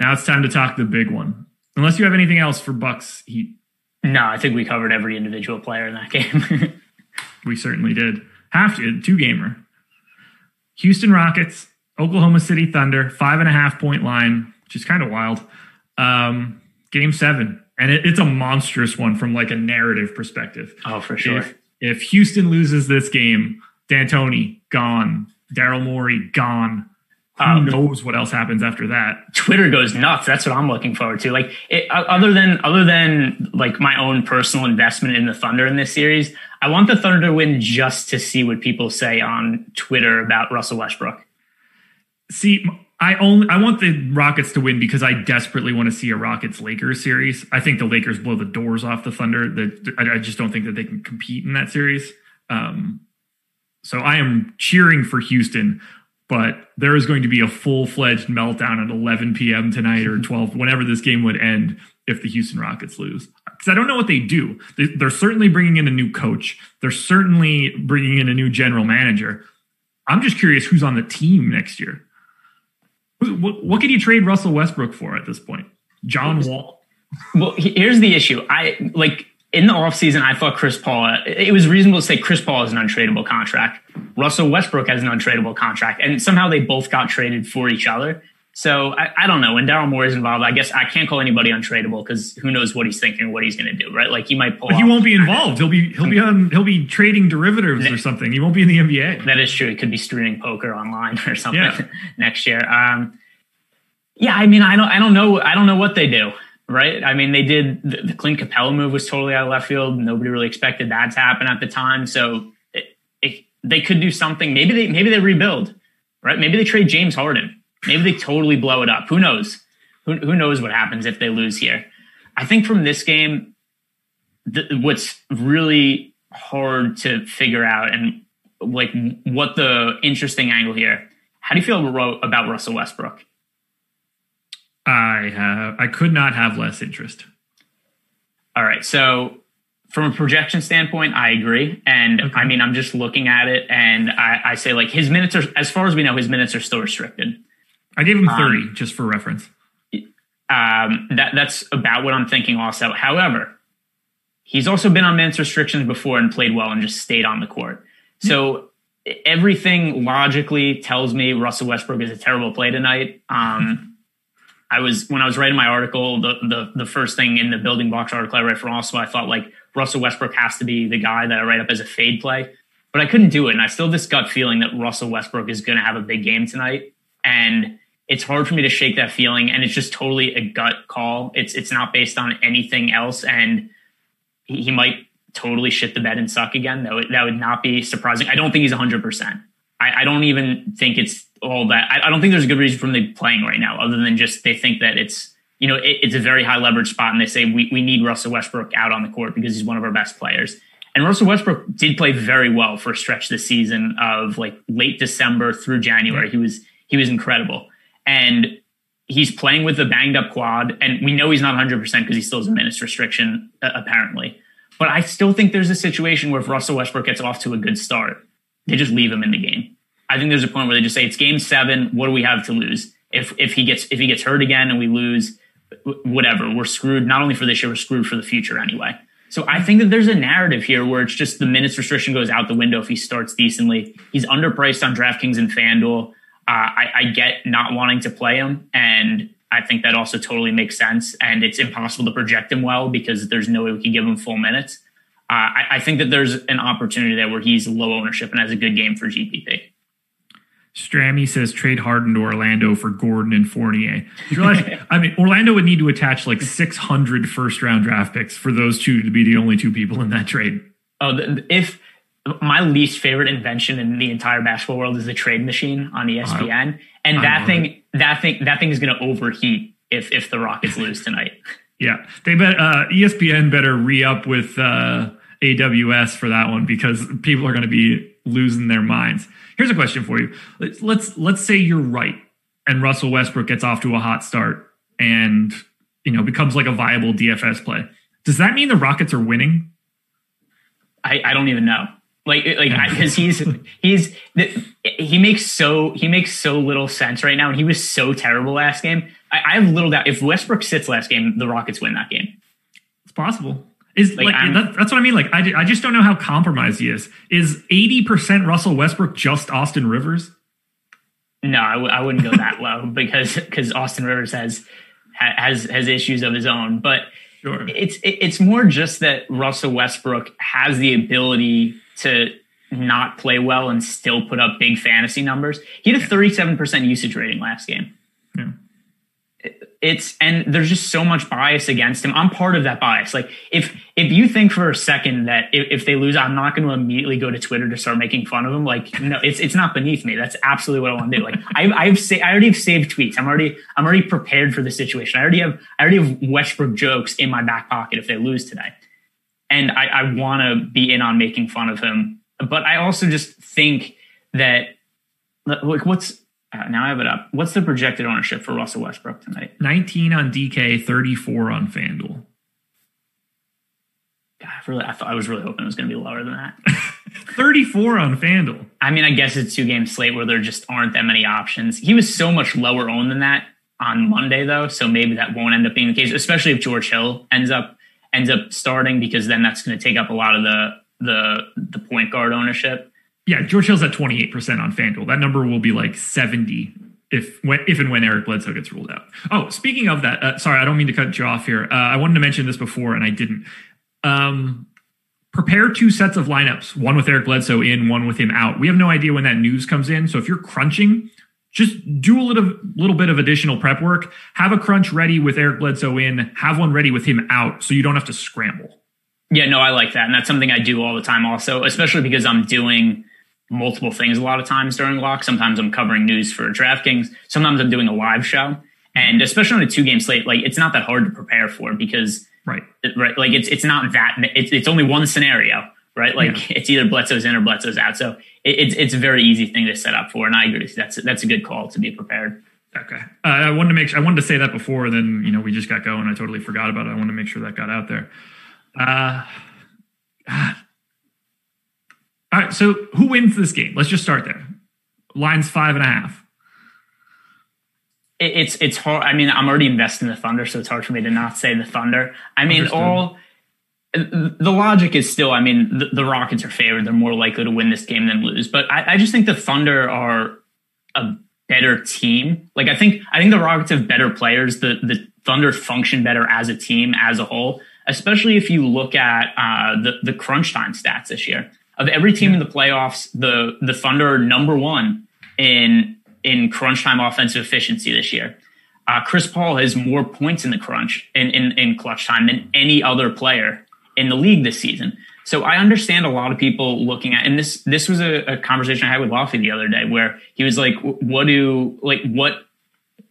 Now it's time to talk the big one. Unless you have anything else for Bucks Heat. No, I think we covered every individual player in that game. We certainly did. Have to, two gamer. Houston Rockets, Oklahoma City Thunder, five and a half point line, which is kind of wild. Um, game seven, and it, it's a monstrous one from like a narrative perspective. Oh, for sure. If, if Houston loses this game, D'Antoni gone, Daryl Morey gone. Who Um, knows what else happens after that? Twitter goes nuts. That's what I'm looking forward to. Like, it, other than other than like my own personal investment in the Thunder in this series, I want the Thunder to win just to see what people say on Twitter about Russell Westbrook. See, I only I want the Rockets to win because I desperately want to see a Rockets Lakers series. I think the Lakers blow the doors off the Thunder. That I, I just don't think that they can compete in that series. Um, so I am cheering for Houston, but there is going to be a full fledged meltdown at 11 p.m. tonight or 12, whenever this game would end, if the Houston Rockets lose. Because I don't know what they do. They, they're certainly bringing in a new coach. They're certainly bringing in a new general manager. I'm just curious who's on the team next year. What, what could you trade Russell Westbrook for at this point? John Wall. Well, here's the issue. I like in the offseason, I thought Chris Paul, it was reasonable to say Chris Paul has an untradeable contract. Russell Westbrook has an untradeable contract. And somehow they both got traded for each other. So I, I don't know. When Daryl Morey is involved, I guess I can't call anybody untradeable because who knows what he's thinking, what he's going to do, right? Like he might pull But he won't be involved. He'll be he'll be on he'll be trading derivatives or something. He won't be in the NBA. That is true. He could be streaming poker online or something Yeah. next year. Um, yeah, I mean, I don't, I don't know, I don't know what they do, right? I mean, they did the, the Clint Capela move was totally out of left field. Nobody really expected that to happen at the time. So it, it, they could do something. Maybe they, maybe they rebuild, right? Maybe they trade James Harden. Maybe they totally blow it up. Who knows? Who, who knows what happens if they lose here? I think from this game, what's really hard to figure out and like what the interesting angle here. How do you feel about Russell Westbrook? I have I could not have less interest. All right, so from a projection standpoint, I agree, and I mean I'm just looking at it, and I, I say like his minutes are, as far as we know, his minutes are still restricted. I gave him Um, 30 just for reference. Um, that that's about what I'm thinking. Also, however, he's also been on minutes restrictions before and played well and just stayed on the court. So everything logically tells me Russell Westbrook is a terrible play tonight. Um, I was when I was writing my article, the, the the first thing in the building blocks article I read for also, I thought like Russell Westbrook has to be the guy that I write up as a fade play, but I couldn't do it, and I still this gut feeling that Russell Westbrook is going to have a big game tonight, and it's hard for me to shake that feeling, and it's just totally a gut call. It's it's not based on anything else, and he, he might totally shit the bed and suck again. That would, that would not be surprising. I don't think he's 100%. I, I don't even think it's all that. I, I don't think there's a good reason for be playing right now, other than just they think that it's, you know, it, it's a very high leverage spot. And they say we, we need Russell Westbrook out on the court because he's one of our best players. And Russell Westbrook did play very well for a stretch this season of like late December through January. He was, he was incredible. And he's playing with a banged up quad. And we know he's not 100% because he still has a minutes restriction, uh, apparently. But I still think there's a situation where if Russell Westbrook gets off to a good start, they just leave him in the game. I think there's a point where they just say it's game seven. What do we have to lose? If if he gets if he gets hurt again and we lose, whatever, we're screwed. Not only for this year, we're screwed for the future anyway. So I think that there's a narrative here where it's just the minutes restriction goes out the window if he starts decently. He's underpriced on DraftKings and FanDuel. Uh, I, I get not wanting to play him, and I think that also totally makes sense. And it's impossible to project him well because there's no way we can give him full minutes. Uh, I, I think that there's an opportunity there where he's low ownership and has a good game for GPP. Strammy says trade Harden to Orlando for Gordon and Fournier. Realize, I mean, Orlando would need to attach like 600 first round draft picks for those two to be the only two people in that trade. Oh, if my least favorite invention in the entire basketball world is the trade machine on ESPN, and I that thing, that thing, that thing is going to overheat if if the Rockets lose tonight. Yeah, they bet uh, ESPN better re up with uh, AWS for that one because people are going to be losing their minds. Here's a question for you. Let's let's, let's say you're right, and Russell Westbrook gets off to a hot start and you know becomes like a viable DFS play. Does that mean the Rockets are winning? I, I don't even know. Like, like, because he's he's he makes so he makes so little sense right now, and he was so terrible last game. I, I have little doubt if Westbrook sits last game, the Rockets win that game. It's possible. Is Like, like, that, that's what I mean. Like I, I just don't know how compromised he is. Is eighty percent Russell Westbrook just Austin Rivers? No, I w- I wouldn't go that low because because Austin Rivers has has has issues of his own. But sure. it's it, it's more just that Russell Westbrook has the ability to not play well and still put up big fantasy numbers. He had a 37% usage rating last game. Yeah. It's and there's just so much bias against him. I'm part of that bias. Like if if you think for a second that if, if they lose, I'm not going to immediately go to Twitter to start making fun of them. Like no, it's it's not beneath me. That's absolutely what I want to do. Like I've I've sa- I already have saved tweets. I'm already I'm already prepared for the situation. I already have I already have Westbrook jokes in my back pocket if they lose today, and I, I want to be in on making fun of him. But I also just think that like what's uh, now I have it up. What's the projected ownership for Russell Westbrook tonight? 19 on DK, 34 on FanDuel. God, I really, I thought I was really hoping it was going to be lower than that. 34 on FanDuel. I mean, I guess it's two game slate where there just aren't that many options. He was so much lower owned than that on Monday though, so maybe that won't end up being the case, especially if George Hill ends up ends up starting because then that's going to take up a lot of the the the point guard ownership. Yeah, George Hill's at 28% on FanDuel. That number will be like 70 if when if and when Eric Bledsoe gets ruled out. Oh, speaking of that, uh, sorry, I don't mean to cut you off here. Uh, I wanted to mention this before and I didn't. Um, prepare two sets of lineups, one with Eric Bledsoe in, one with him out. We have no idea when that news comes in, so if you're crunching, just do a little little bit of additional prep work. Have a crunch ready with Eric Bledsoe in, have one ready with him out, so you don't have to scramble. Yeah, no, I like that, and that's something I do all the time. Also, especially because I'm doing multiple things a lot of times during lock. Sometimes I'm covering news for DraftKings. Sometimes I'm doing a live show, and especially on a two game slate, like it's not that hard to prepare for because right, right, like it's it's not that it's it's only one scenario, right? Like yeah. it's either Bledsoe's in or Bledsoe's out. So it, it's it's a very easy thing to set up for, and I agree. That's that's a good call to be prepared. Okay, uh, I wanted to make sure, I wanted to say that before. Then you know we just got going. I totally forgot about it. I wanted to make sure that got out there. Uh, God. All right, so who wins this game? Let's just start there. Line's five and a half. It, it's it's hard. I mean, I'm already invested in the Thunder, so it's hard for me to not say the Thunder. I mean, Understood. all the logic is still. I mean, the, the, Rockets are favored; they're more likely to win this game than lose. But I, I just think the Thunder are a better team. Like I think I think the Rockets have better players. The the Thunder function better as a team as a whole, especially if you look at uh, the the crunch time stats this year of every team in the playoffs, the the Thunder are number one in in crunch time offensive efficiency this year. Uh, Chris Paul has more points in the crunch in, in, in clutch time than any other player in the league this season. So I understand a lot of people looking at, and this this was a, a conversation I had with Lofty the other day, where he was like, "What do like what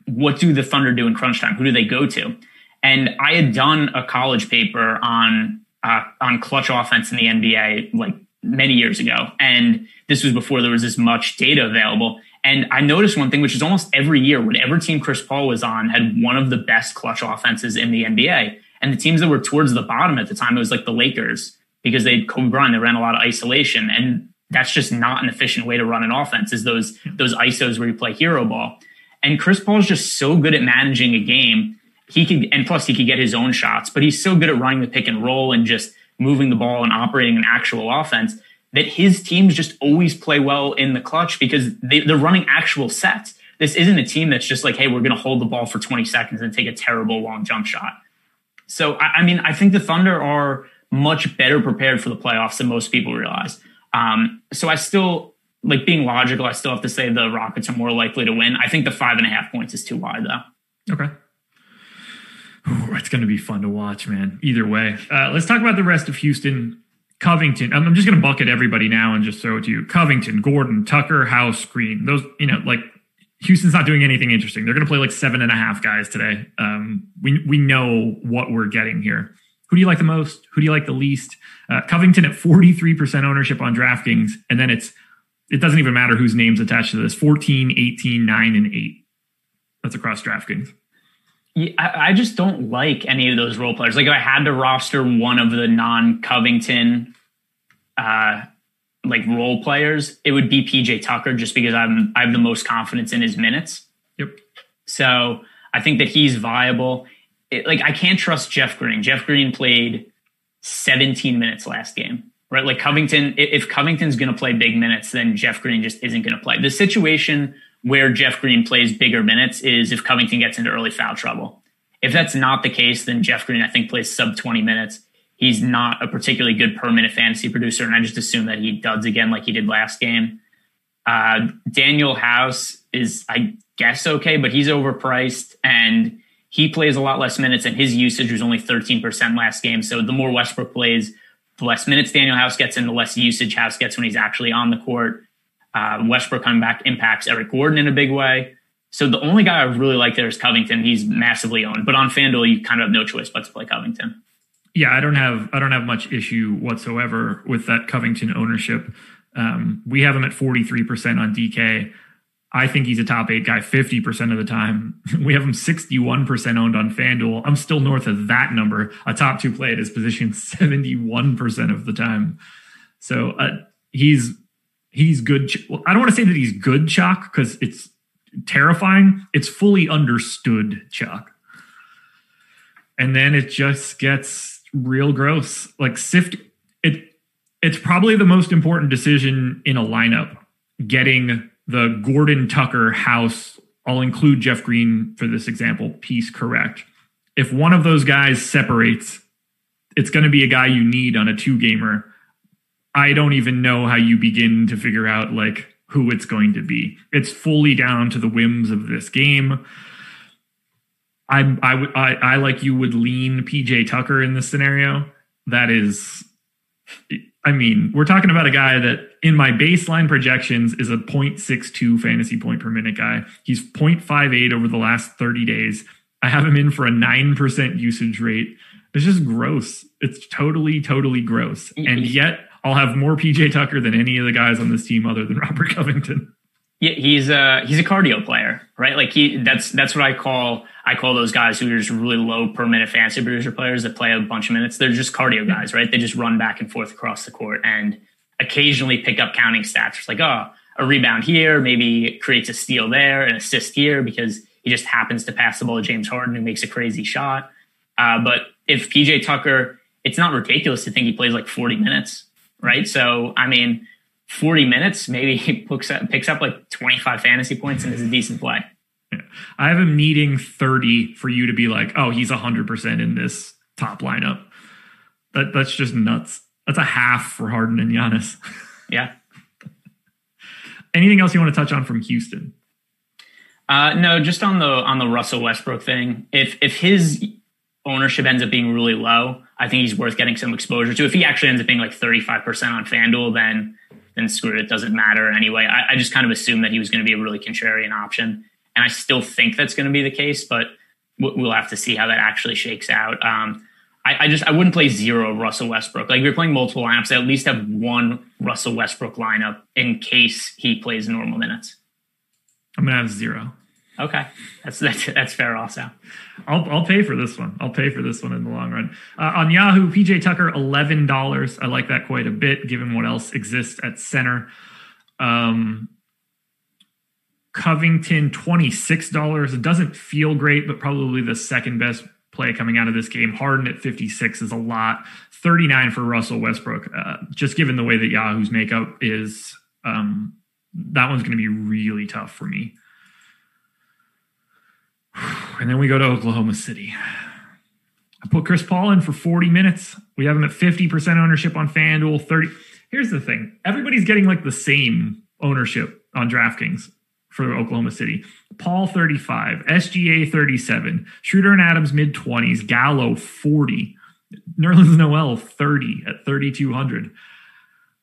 what do the Thunder do in crunch time? Who do they go to?" And I had done a college paper on uh, on clutch offense in the NBA like many years ago. And this was before there was as much data available. And I noticed one thing, which is almost every year, whatever team Chris Paul was on had one of the best clutch offenses in the NBA. And the teams that were towards the bottom at the time, it was like the Lakers because they had Kobe Bryant, they ran a lot of isolation. And that's just not an efficient way to run an offense is those, those ISOs where you play hero ball. And Chris Paul is just so good at managing a game. He could, and plus he could get his own shots, but he's so good at running the pick and roll and just moving the ball and operating an actual offense that his teams just always play well in the clutch because they, they're running actual sets. This isn't a team that's just like, hey, we're going to hold the ball for 20 seconds and take a terrible long jump shot. So, I, I mean, I think the Thunder are much better prepared for the playoffs than most people realize. Um, so I still, like being logical, I still have to say the Rockets are more likely to win. I think the five and a half points is too wide, though. Okay. Ooh, it's going to be fun to watch, man. Either way. Uh, let's talk about the rest of Houston. Covington. I'm just going to bucket everybody now and just throw it to you. Covington, Gordon, Tucker, House, Green. Those, you know, like Houston's not doing anything interesting. They're going to play like seven and a half guys today. Um, we we know what we're getting here. Who do you like the most? Who do you like the least? Uh, Covington at 43% ownership on DraftKings, and then it's it doesn't even matter whose name's attached to this 14, 18, 9, and 8. That's across DraftKings. Yeah, I, just don't like any of those role players. Like if I had to roster one of the non Covington uh like role players, it would be PJ Tucker just because I'm I have the most confidence in his minutes. Yep. So I think that he's viable. It, like I can't trust Jeff Green. Jeff Green played 17 minutes last game, right? Like Covington, if Covington's going to play big minutes, then Jeff Green just isn't going to play. The situation where Jeff Green plays bigger minutes is if Covington gets into early foul trouble. If that's not the case, then Jeff Green, I think, plays sub 20 minutes. He's not a particularly good per minute fantasy producer, and I just assume that he duds again like he did last game. Uh, Danuel House is, I guess, okay, but he's overpriced and he plays a lot less minutes, and his usage was only 13% last game. So the more Westbrook plays, the less minutes Danuel House gets and the less usage House gets when he's actually on the court. Uh, Westbrook coming back impacts Eric Gordon in a big way. So the only guy I really like there is Covington. He's massively owned, but on FanDuel you kind of have no choice but to play Covington. Yeah, I don't have I don't have much issue whatsoever with that Covington ownership. Um, we have him at 43% on DK. I think he's a top eight guy 50% of the time. We have him 61% owned on FanDuel. I'm still north of that number. A top two play at his position 71% of the time. So uh, he's he's good. Well, I don't want to say that he's good Chuck because it's terrifying. It's fully understood Chuck. And then it just gets real gross. Like sift it it's probably the most important decision in a lineup getting the Gordon Tucker house, I'll include Jeff Green for this example, piece correct. If one of those guys separates, it's going to be a guy you need on a two gamer. I don't even know how you begin to figure out like who it's going to be. It's fully down to the whims of this game. I I I, I like you would lean PJ Tucker in this scenario. That is I mean, we're talking about a guy that in my baseline projections is a 0.62 fantasy point per minute guy. He's 0.58 over the last 30 days. I have him in for a 9% usage rate. It's just gross. It's totally, totally gross. Mm-hmm. And yet I'll have more PJ Tucker than any of the guys on this team other than Robert Covington. Yeah, he's a he's a cardio player, right? Like he that's that's what I call I call those guys who are just really low per minute fantasy producer players that play a bunch of minutes. They're just cardio guys, right? They just run back and forth across the court and occasionally pick up counting stats. It's like, oh, a rebound here, maybe creates a steal there, an assist here because he just happens to pass the ball to James Harden who makes a crazy shot. Uh, but if PJ Tucker, it's not ridiculous to think he plays like 40 minutes, right? So, I mean, 40 minutes, maybe he picks up, picks up like 25 fantasy points and is a decent play. I have him needing 30 for you to be like, oh, he's 100% in this top lineup. That, that's just nuts. That's a half for Harden and Giannis. Yeah. Anything else you want to touch on from Houston? Uh, no, just on the on the Russell Westbrook thing. If if his ownership ends up being really low, I think he's worth getting some exposure to. If he actually ends up being like 35% on FanDuel, then then screw it. It doesn't matter anyway. I, I just kind of assumed that he was going to be a really contrarian option. And I still think that's going to be the case, but we'll have to see how that actually shakes out. Um, I, I, just I wouldn't play zero Russell Westbrook. Like if you're playing multiple lineups, at least have one Russell Westbrook lineup in case he plays normal minutes. I'm gonna have zero. Okay, that's that's that's fair. Also, I'll I'll pay for this one. I'll pay for this one in the long run. Uh, on Yahoo, PJ Tucker eleven dollars. I like that quite a bit, given what else exists at center. Um, Covington twenty six dollars. It doesn't feel great, but probably the second best play coming out of this game. Harden at 56 is a lot. 39 for Russell Westbrook. Uh, just given the way that Yahoo's makeup is, um, that one's going to be really tough for me. And then we go to Oklahoma City. I put Chris Paul in for 40 minutes. We have him at 50% ownership on FanDuel, 30. Here's the thing everybody's getting like the same ownership on DraftKings for Oklahoma City. Paul 35, SGA 37, Schroeder and Adams mid 20s, Gallo 40, Nerlens Noel 30 at 3,200.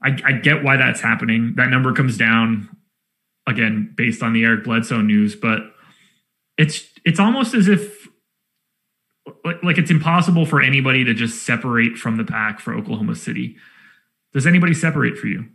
I, I get why that's happening. That number comes down again based on the Eric Bledsoe news, but it's it's almost as if like, like it's impossible for anybody to just separate from the pack for Oklahoma City. Does anybody separate for you?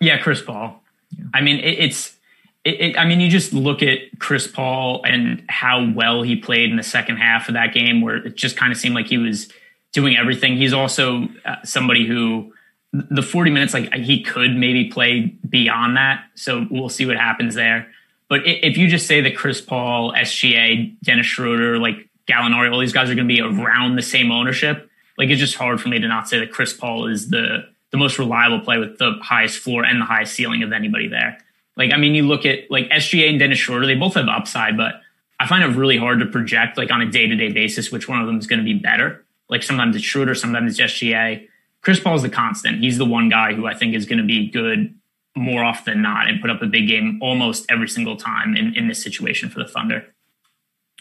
Yeah, Chris Paul. Yeah. I mean, it, it's it, it, I mean, you just look at Chris Paul and how well he played in the second half of that game, where it just kind of seemed like he was doing everything. He's also uh, somebody who the 40 minutes, like he could maybe play beyond that. So we'll see what happens there. But if you just say that Chris Paul, SGA, Dennis Schroeder, like Gallinari, all these guys are going to be around the same ownership, like it's just hard for me to not say that Chris Paul is the the most reliable play with the highest floor and the highest ceiling of anybody there. Like, I mean, you look at like SGA and Dennis Schroeder, they both have upside, but I find it really hard to project like on a day to day basis which one of them is going to be better. Like sometimes it's Schroeder, sometimes it's SGA. Chris Paul's the constant. He's the one guy who I think is going to be good more often than not and put up a big game almost every single time in, in this situation for the Thunder.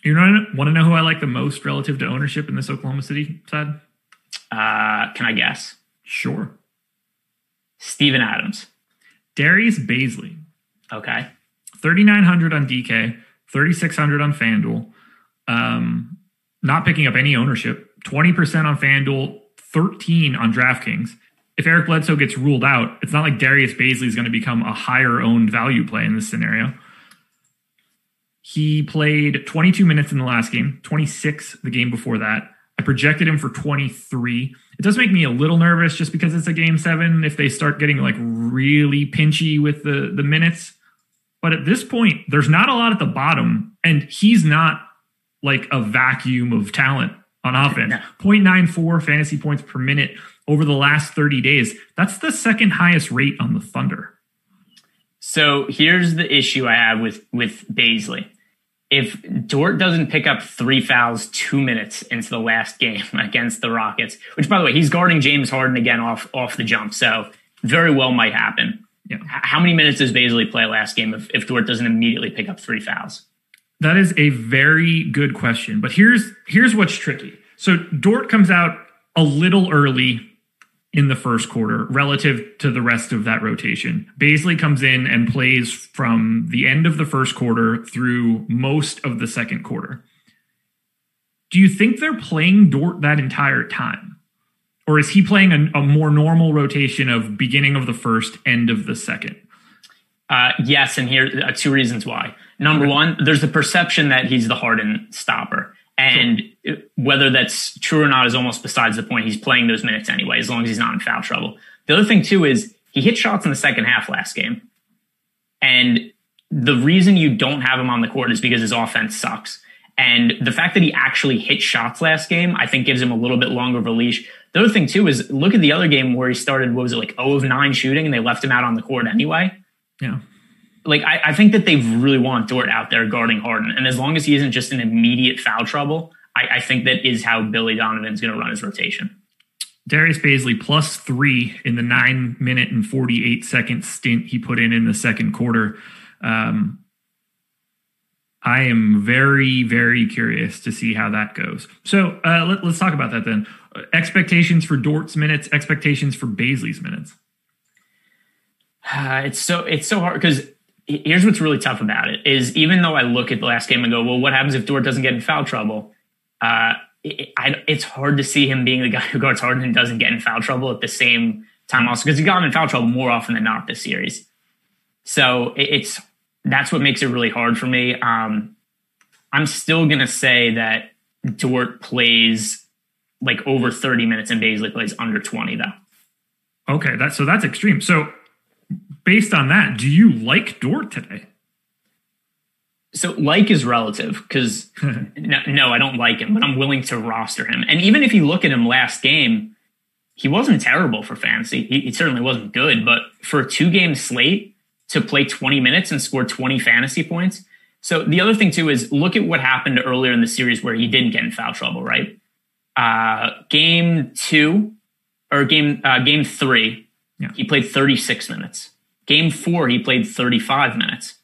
You know, want to know who I like the most relative to ownership in this Oklahoma City side? Uh, can I guess? Sure. Steven Adams. Darius Bazley. Okay. 3,900 on DK, 3,600 on FanDuel. Um, not picking up any ownership. 20% on FanDuel, 13 on DraftKings. If Eric Bledsoe gets ruled out, it's not like Darius Bazley is going to become a higher owned value play in this scenario. He played 22 minutes in the last game, 26 the game before that. I projected him for 23. It does make me a little nervous just because it's a game seven. If they start getting like really pinchy with the, the minutes, but at this point, there's not a lot at the bottom, and he's not like a vacuum of talent on offense. No. 0.94 fantasy points per minute over the last 30 days. That's the second highest rate on the Thunder. So here's the issue I have with with Bazley. If Dort doesn't pick up three fouls two minutes into the last game against the Rockets, which by the way, he's guarding James Harden again off off the jump, so very well might happen. Yeah. How many minutes does Bazley play last game if, if Dort doesn't immediately pick up three fouls? That is a very good question. But here's here's what's tricky. So Dort comes out a little early in the first quarter relative to the rest of that rotation. Bazley comes in and plays from the end of the first quarter through most of the second quarter. Do you think they're playing Dort that entire time? or is he playing a, a more normal rotation of beginning of the first, end of the second? Uh, yes, and here are uh, two reasons why. Number one, there's the perception that he's the Harden stopper. And sure. whether that's true or not is almost besides the point. He's playing those minutes anyway, as long as he's not in foul trouble. The other thing, too, is he hit shots in the second half last game. And the reason you don't have him on the court is because his offense sucks. And the fact that he actually hit shots last game, I think gives him a little bit longer of a leash. The other thing too is look at the other game where he started, what was it, like 0 of 9 shooting and they left him out on the court anyway. Yeah. Like I, I think that they really want Dort out there guarding Harden. And as long as he isn't just in immediate foul trouble, I, I think that is how Billy Donovan's gonna run his rotation. Darius Bazley plus three in the nine minute and 48 second stint he put in in the second quarter. Um, I am very, very curious to see how that goes. So uh, let, us talk about that then. expectations for Dort's minutes, expectations for Bazley's minutes. Uh, it's so it's so hard because here's what's really tough about it is even though I look at the last game and go, well, what happens if Dort doesn't get in foul trouble? Uh, it, I, it's hard to see him being the guy who guards Harden and doesn't get in foul trouble at the same time also because he got in foul trouble more often than not this series. So it, it's that's what makes it really hard for me. Um, I'm still to say that Dort plays like over 30 minutes and Bazley plays under 20 though. Okay, that's so that's extreme. So based on that, do you like Dort today? So like is relative because no, no, I don't like him, but I'm willing to roster him. And even if you look at him last game, he wasn't terrible for fantasy. He, he certainly wasn't good, but for a two game slate, to play 20 minutes and score 20 fantasy points. So the other thing too is look at what happened earlier in the series where he didn't get in foul trouble, right? Uh, game two or game uh, game three, yeah. he played 36 minutes. Game four, he played 35 minutes.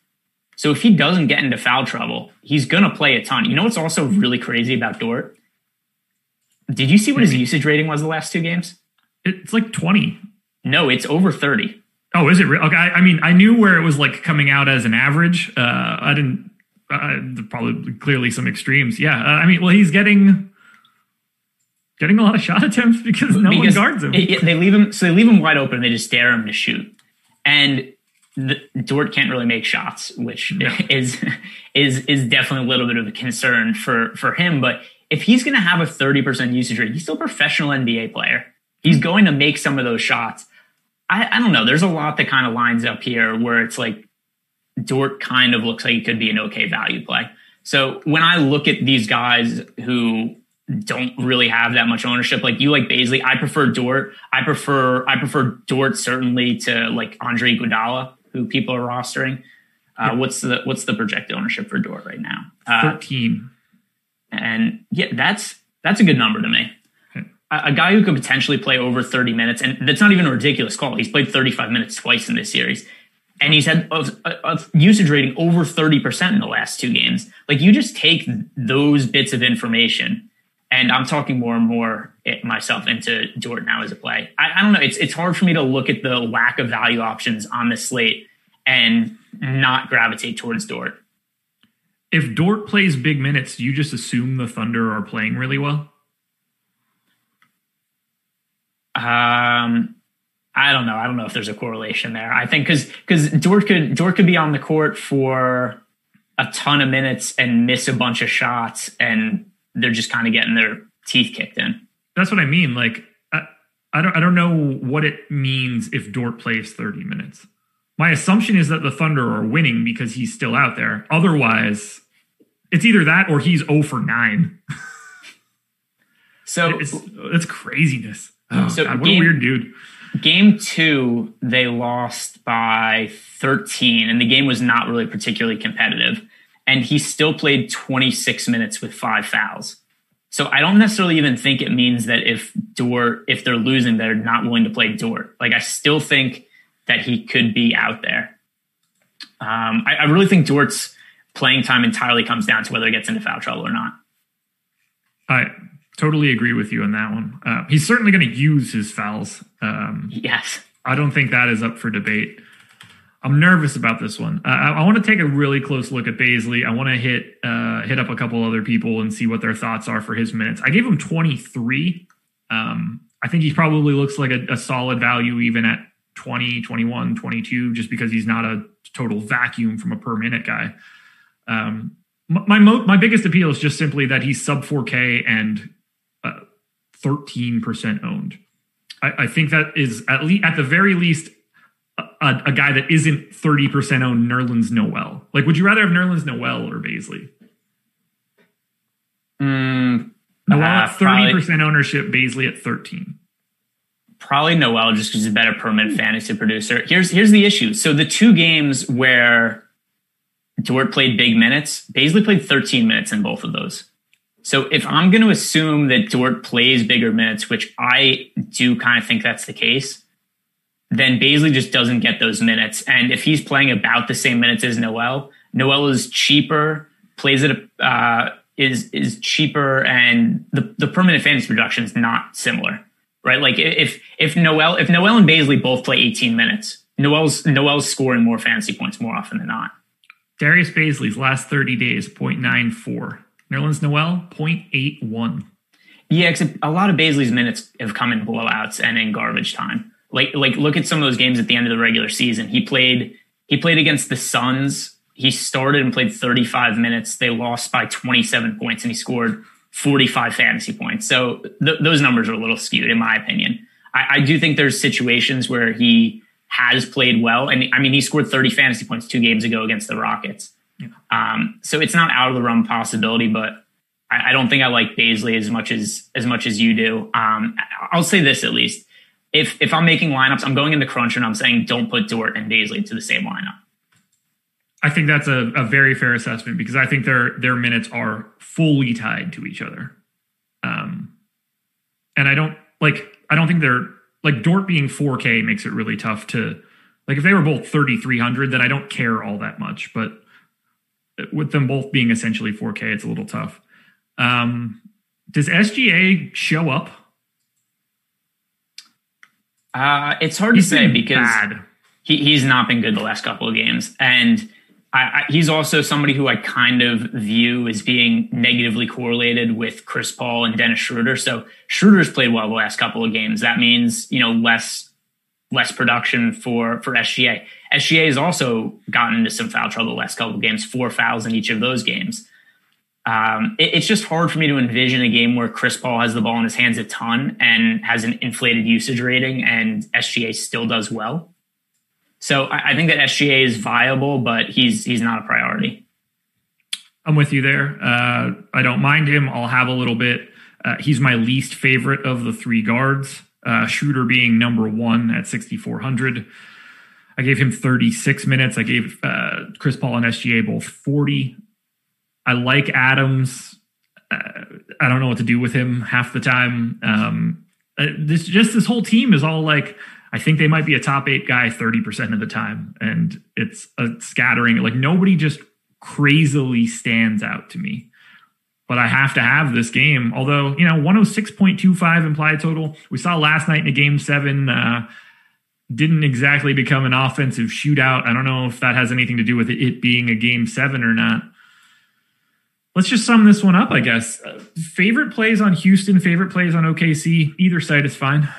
So if he doesn't get into foul trouble, he's gonna play a ton. You know what's also really crazy about Dort? Did you see what his usage rating was the last two games? It's like 20. No, it's over 30. Oh, is it real? Okay, I, I, mean, I knew where it was like coming out as an average. Uh, I didn't. Uh, probably clearly some extremes. Yeah, uh, I mean, well, he's getting getting a lot of shot attempts because no because one guards him. It, they leave him, so they leave him wide open. They just dare him to shoot, and the, Dort can't really make shots, which no. is is is definitely a little bit of a concern for for him. But if he's going to have a thirty percent usage rate, he's still a professional NBA player. He's going to make some of those shots. I, I don't know. There's a lot that kind of lines up here where it's like Dort kind of looks like he could be an okay value play. So when I look at these guys who don't really have that much ownership, like you like Bazley, I prefer Dort. I prefer I prefer Dort certainly to like Andre Iguodala, who people are rostering. Uh, what's the what's the projected ownership for Dort right now? Uh, Thirteen. and yeah, that's that's a good number to me. A, a guy who could potentially play over 30 minutes, and that's not even a ridiculous call. He's played 35 minutes twice in this series, and he's had a, a usage rating over 30% in the last two games. Like you just take those bits of information, and I'm talking more and more it, myself into Dort now as a play. I, I don't know. It's it's hard for me to look at the lack of value options on the slate and not gravitate towards Dort. If Dort plays big minutes, you just assume the Thunder are playing really well? Um, I don't know. I don't know if there's a correlation there. I think because because Dort could Dort could be on the court for a ton of minutes and miss a bunch of shots, and they're just kind of getting their teeth kicked in. That's what I mean. Like I, I don't I don't know what it means if Dort plays 30 minutes. My assumption is that the Thunder are winning because he's still out there. Otherwise, it's either that or he's 0 for 9. So it's, it's craziness. Oh, So God, what a weird dude. Game two, they lost by 13, and the game was not really particularly competitive. And he still played 26 minutes with five fouls. So I don't necessarily even think it means that if Dort, if they're losing, they're not willing to play Dort. Like I still think that he could be out there. Um, I, I really think Dort's playing time entirely comes down to whether he gets into foul trouble or not. I totally agree with you on that one. Uh, he's certainly going to use his fouls. Um, Yes. I don't think that is up for debate. I'm nervous about this one. I, I want to take a really close look at Bazley. I want to hit uh, hit up a couple other people and see what their thoughts are for his minutes. I gave him 23. Um, I think he probably looks like a, a solid value even at 20, 21, 22, just because he's not a total vacuum from a per minute guy. Um, my mo- my biggest appeal is just simply that he's sub 4K and uh, 13% owned. I, I think that is at least at the very least a, a, guy that isn't 30% owned Nerlens Noel. Like, would you rather have Nerlens Noel or Bazley? Mm, Noel uh, at 30% probably- ownership, Bazley at 13. probably Noel just because he's a better permanent fantasy producer. Here's here's the issue. So the two games where Dort played big minutes, Bazley played 13 minutes in both of those. So if I'm going to assume that Dort plays bigger minutes, which I do kind of think that's the case, then Bazley just doesn't get those minutes. And if he's playing about the same minutes as Noel, Noel is cheaper, plays at a, uh, is is cheaper, and the the permanent fantasy production is not similar, right? Like if if Noel if Noel and Bazley both play 18 minutes, Noel's Noel's scoring more fantasy points more often than not. Darius Bazley's last 30 days, 0.94. Nerlens Noel, 0.81. Yeah, except a lot of Bazley's minutes have come in blowouts and in garbage time. Like like look at some of those games at the end of the regular season. He played he played against the Suns. He started and played 35 minutes. They lost by 27 points and he scored 45 fantasy points. So th- those numbers are a little skewed in my opinion. I, I do think there's situations where he has played well. And I mean, he scored 30 fantasy points two games ago against the Rockets. Um, so it's not out of the realm possibility, but I, I don't think I like Bazley as much as as much as you do. Um, I'll say this at least: if if I'm making lineups, I'm going into crunch and I'm saying don't put Dort and Bazley to the same lineup. I think that's a, a very fair assessment because I think their their minutes are fully tied to each other. Um, and I don't like I don't think they're like Dort being 4K makes it really tough to like if they were both 3300 then I don't care all that much, but with them both being essentially 4K it's a little tough. Um, does SGA show up? Uh, it's hard He's to say because bad. he, he's not been good the last couple of games, and I, I, he's also somebody who I kind of view as being negatively correlated with Chris Paul and Dennis Schroeder. So Schroeder's played well the last couple of games. That means you know less less production for for SGA. SGA has also gotten into some foul trouble the last couple of games, four fouls in each of those games. Um, it- it's just hard for me to envision a game where Chris Paul has the ball in his hands a ton and has an inflated usage rating, and SGA still does well. So I, I think that SGA is viable, but he's he's not a priority. I'm with you there. Uh, I don't mind him. I'll have a little bit. Uh, he's my least favorite of the three guards. Uh, Schroeder being number one at 6,400. I gave him 36 minutes. I gave uh, Chris Paul and SGA both 40. I like Adams. Uh, I don't know what to do with him half the time. Um, uh, this just this whole team is all like I think they might be a top eight guy 30% of the time. And it's a scattering. Like nobody just crazily stands out to me. But I have to have this game. Although, you know, 106.25 implied total. We saw last night in a game seven, uh, didn't exactly become an offensive shootout. I don't know if that has anything to do with it being a game seven or not. Let's just sum this one up, I guess. Uh, favorite plays on Houston, favorite plays on OKC. Either side is fine.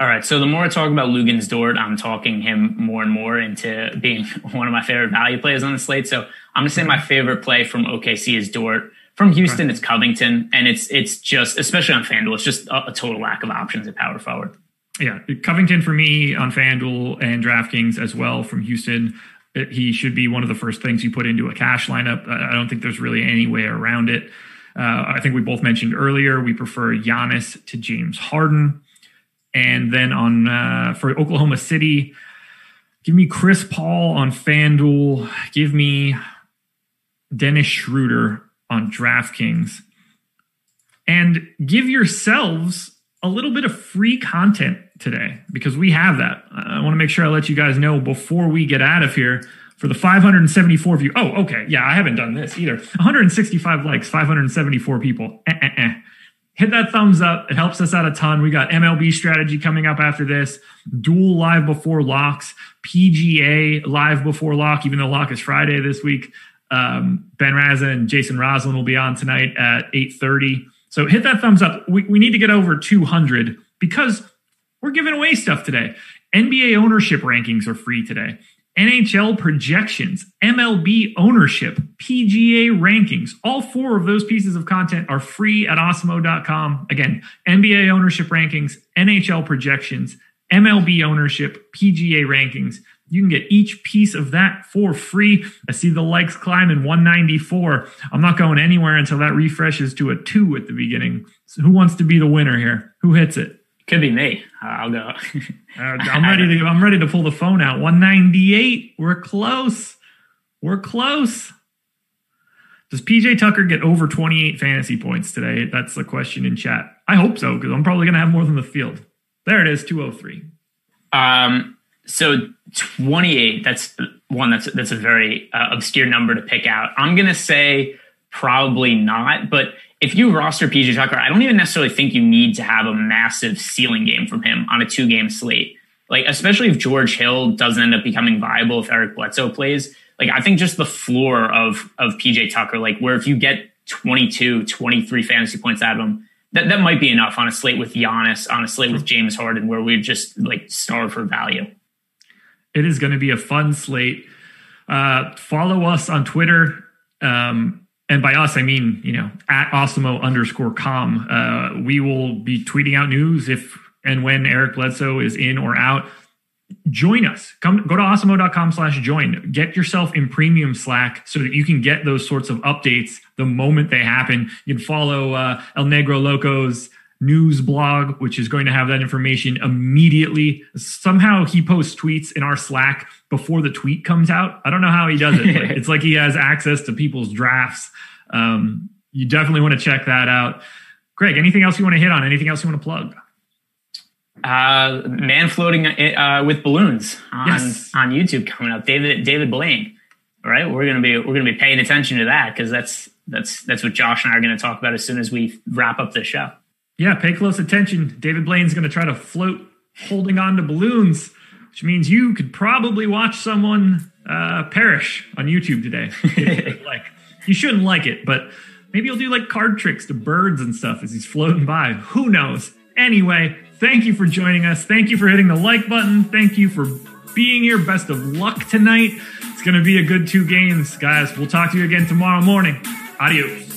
All right. So the more I talk about Luguentz Dort, I'm talking him more and more into being one of my favorite value plays on the slate. So I'm gonna say my favorite play from OKC is Dort. From Houston, it's Covington, and it's it's just especially on FanDuel, it's just a, a total lack of options at power forward. Yeah, Covington for me on FanDuel and DraftKings as well from Houston. He should be one of the first things you put into a cash lineup. I don't think there's really any way around it. Uh, I think we both mentioned earlier we prefer Giannis to James Harden. And then on uh, for Oklahoma City, give me Chris Paul on FanDuel. Give me Dennis Schroeder on DraftKings. And give yourselves a little bit of free content today because we have that. I want to make sure I let you guys know before we get out of here for the 574 view. Oh, okay. Yeah, I haven't done this either. 165 likes, 574 people. Eh, eh, eh hit that thumbs up. It helps us out a ton. We got MLB strategy coming up after this, dual live before locks, PGA live before lock, even though lock is Friday this week. Um, ben Raza and Jason Roslin will be on tonight at 8.30. So hit that thumbs up. We, we need to get over 200 because we're giving away stuff today. NBA ownership rankings are free today. NHL projections, MLB ownership, PGA rankings. All four of those pieces of content are free at Awesemo.com. Again, NBA ownership rankings, NHL projections, MLB ownership, PGA rankings. You can get each piece of that for free. I see the likes climbing 194. I'm not going anywhere until that refreshes to a two at the beginning. So who wants to be the winner here? Who hits it? Could be me. I'll go. uh, I'm ready to. I'm ready to pull the phone out. 198. We're close. We're close. Does PJ Tucker get over 28 fantasy points today? That's the question in chat. I hope so because I'm probably going to have more than the field. There it is, 203. Um. So 28. That's one. That's that's a very uh, obscure number to pick out. I'm going to say probably not, but if you roster PJ Tucker, I don't even necessarily think you need to have a massive ceiling game from him on a two game slate. Like, especially if George Hill doesn't end up becoming viable if Eric Bledsoe plays. Like, I think just the floor of, of PJ Tucker, like, where if you get 22, 23 fantasy points out of him, that, that might be enough on a slate with Giannis, on a slate with James Harden, where we're just like starve for value. It is going to be a fun slate. Uh, follow us on Twitter. Um, and by us, I mean, you know, at Awesemo underscore com. Uh, we will be tweeting out news if and when Eric Bledsoe is in or out. Join us. Come go to awesemo.com slash join. Get yourself in premium Slack so that you can get those sorts of updates the moment they happen. You can follow uh, El Negro Loco's news blog, which is going to have that information immediately. Somehow he posts tweets in our Slack before the tweet comes out. I don't know how he does it, it's like he has access to people's drafts. Um, you definitely want to check that out. Greg, anything else you want to hit on? Anything else you want to plug? Uh, man floating uh, with balloons on, yes. on YouTube coming up. David David Blaine. All right, we're gonna be we're gonna be paying attention to that because that's that's that's what Josh and I are going to talk about as soon as we wrap up the show. Yeah, pay close attention. David Blaine's going to try to float holding on to balloons, which means you could probably watch someone uh, perish on YouTube today. like you shouldn't like it, but maybe he'll do like card tricks to birds and stuff as he's floating by. Who knows? Anyway, thank you for joining us. Thank you for hitting the like button. Thank you for being here. Best of luck tonight. It's going to be a good two games, guys. We'll talk to you again tomorrow morning. Adios.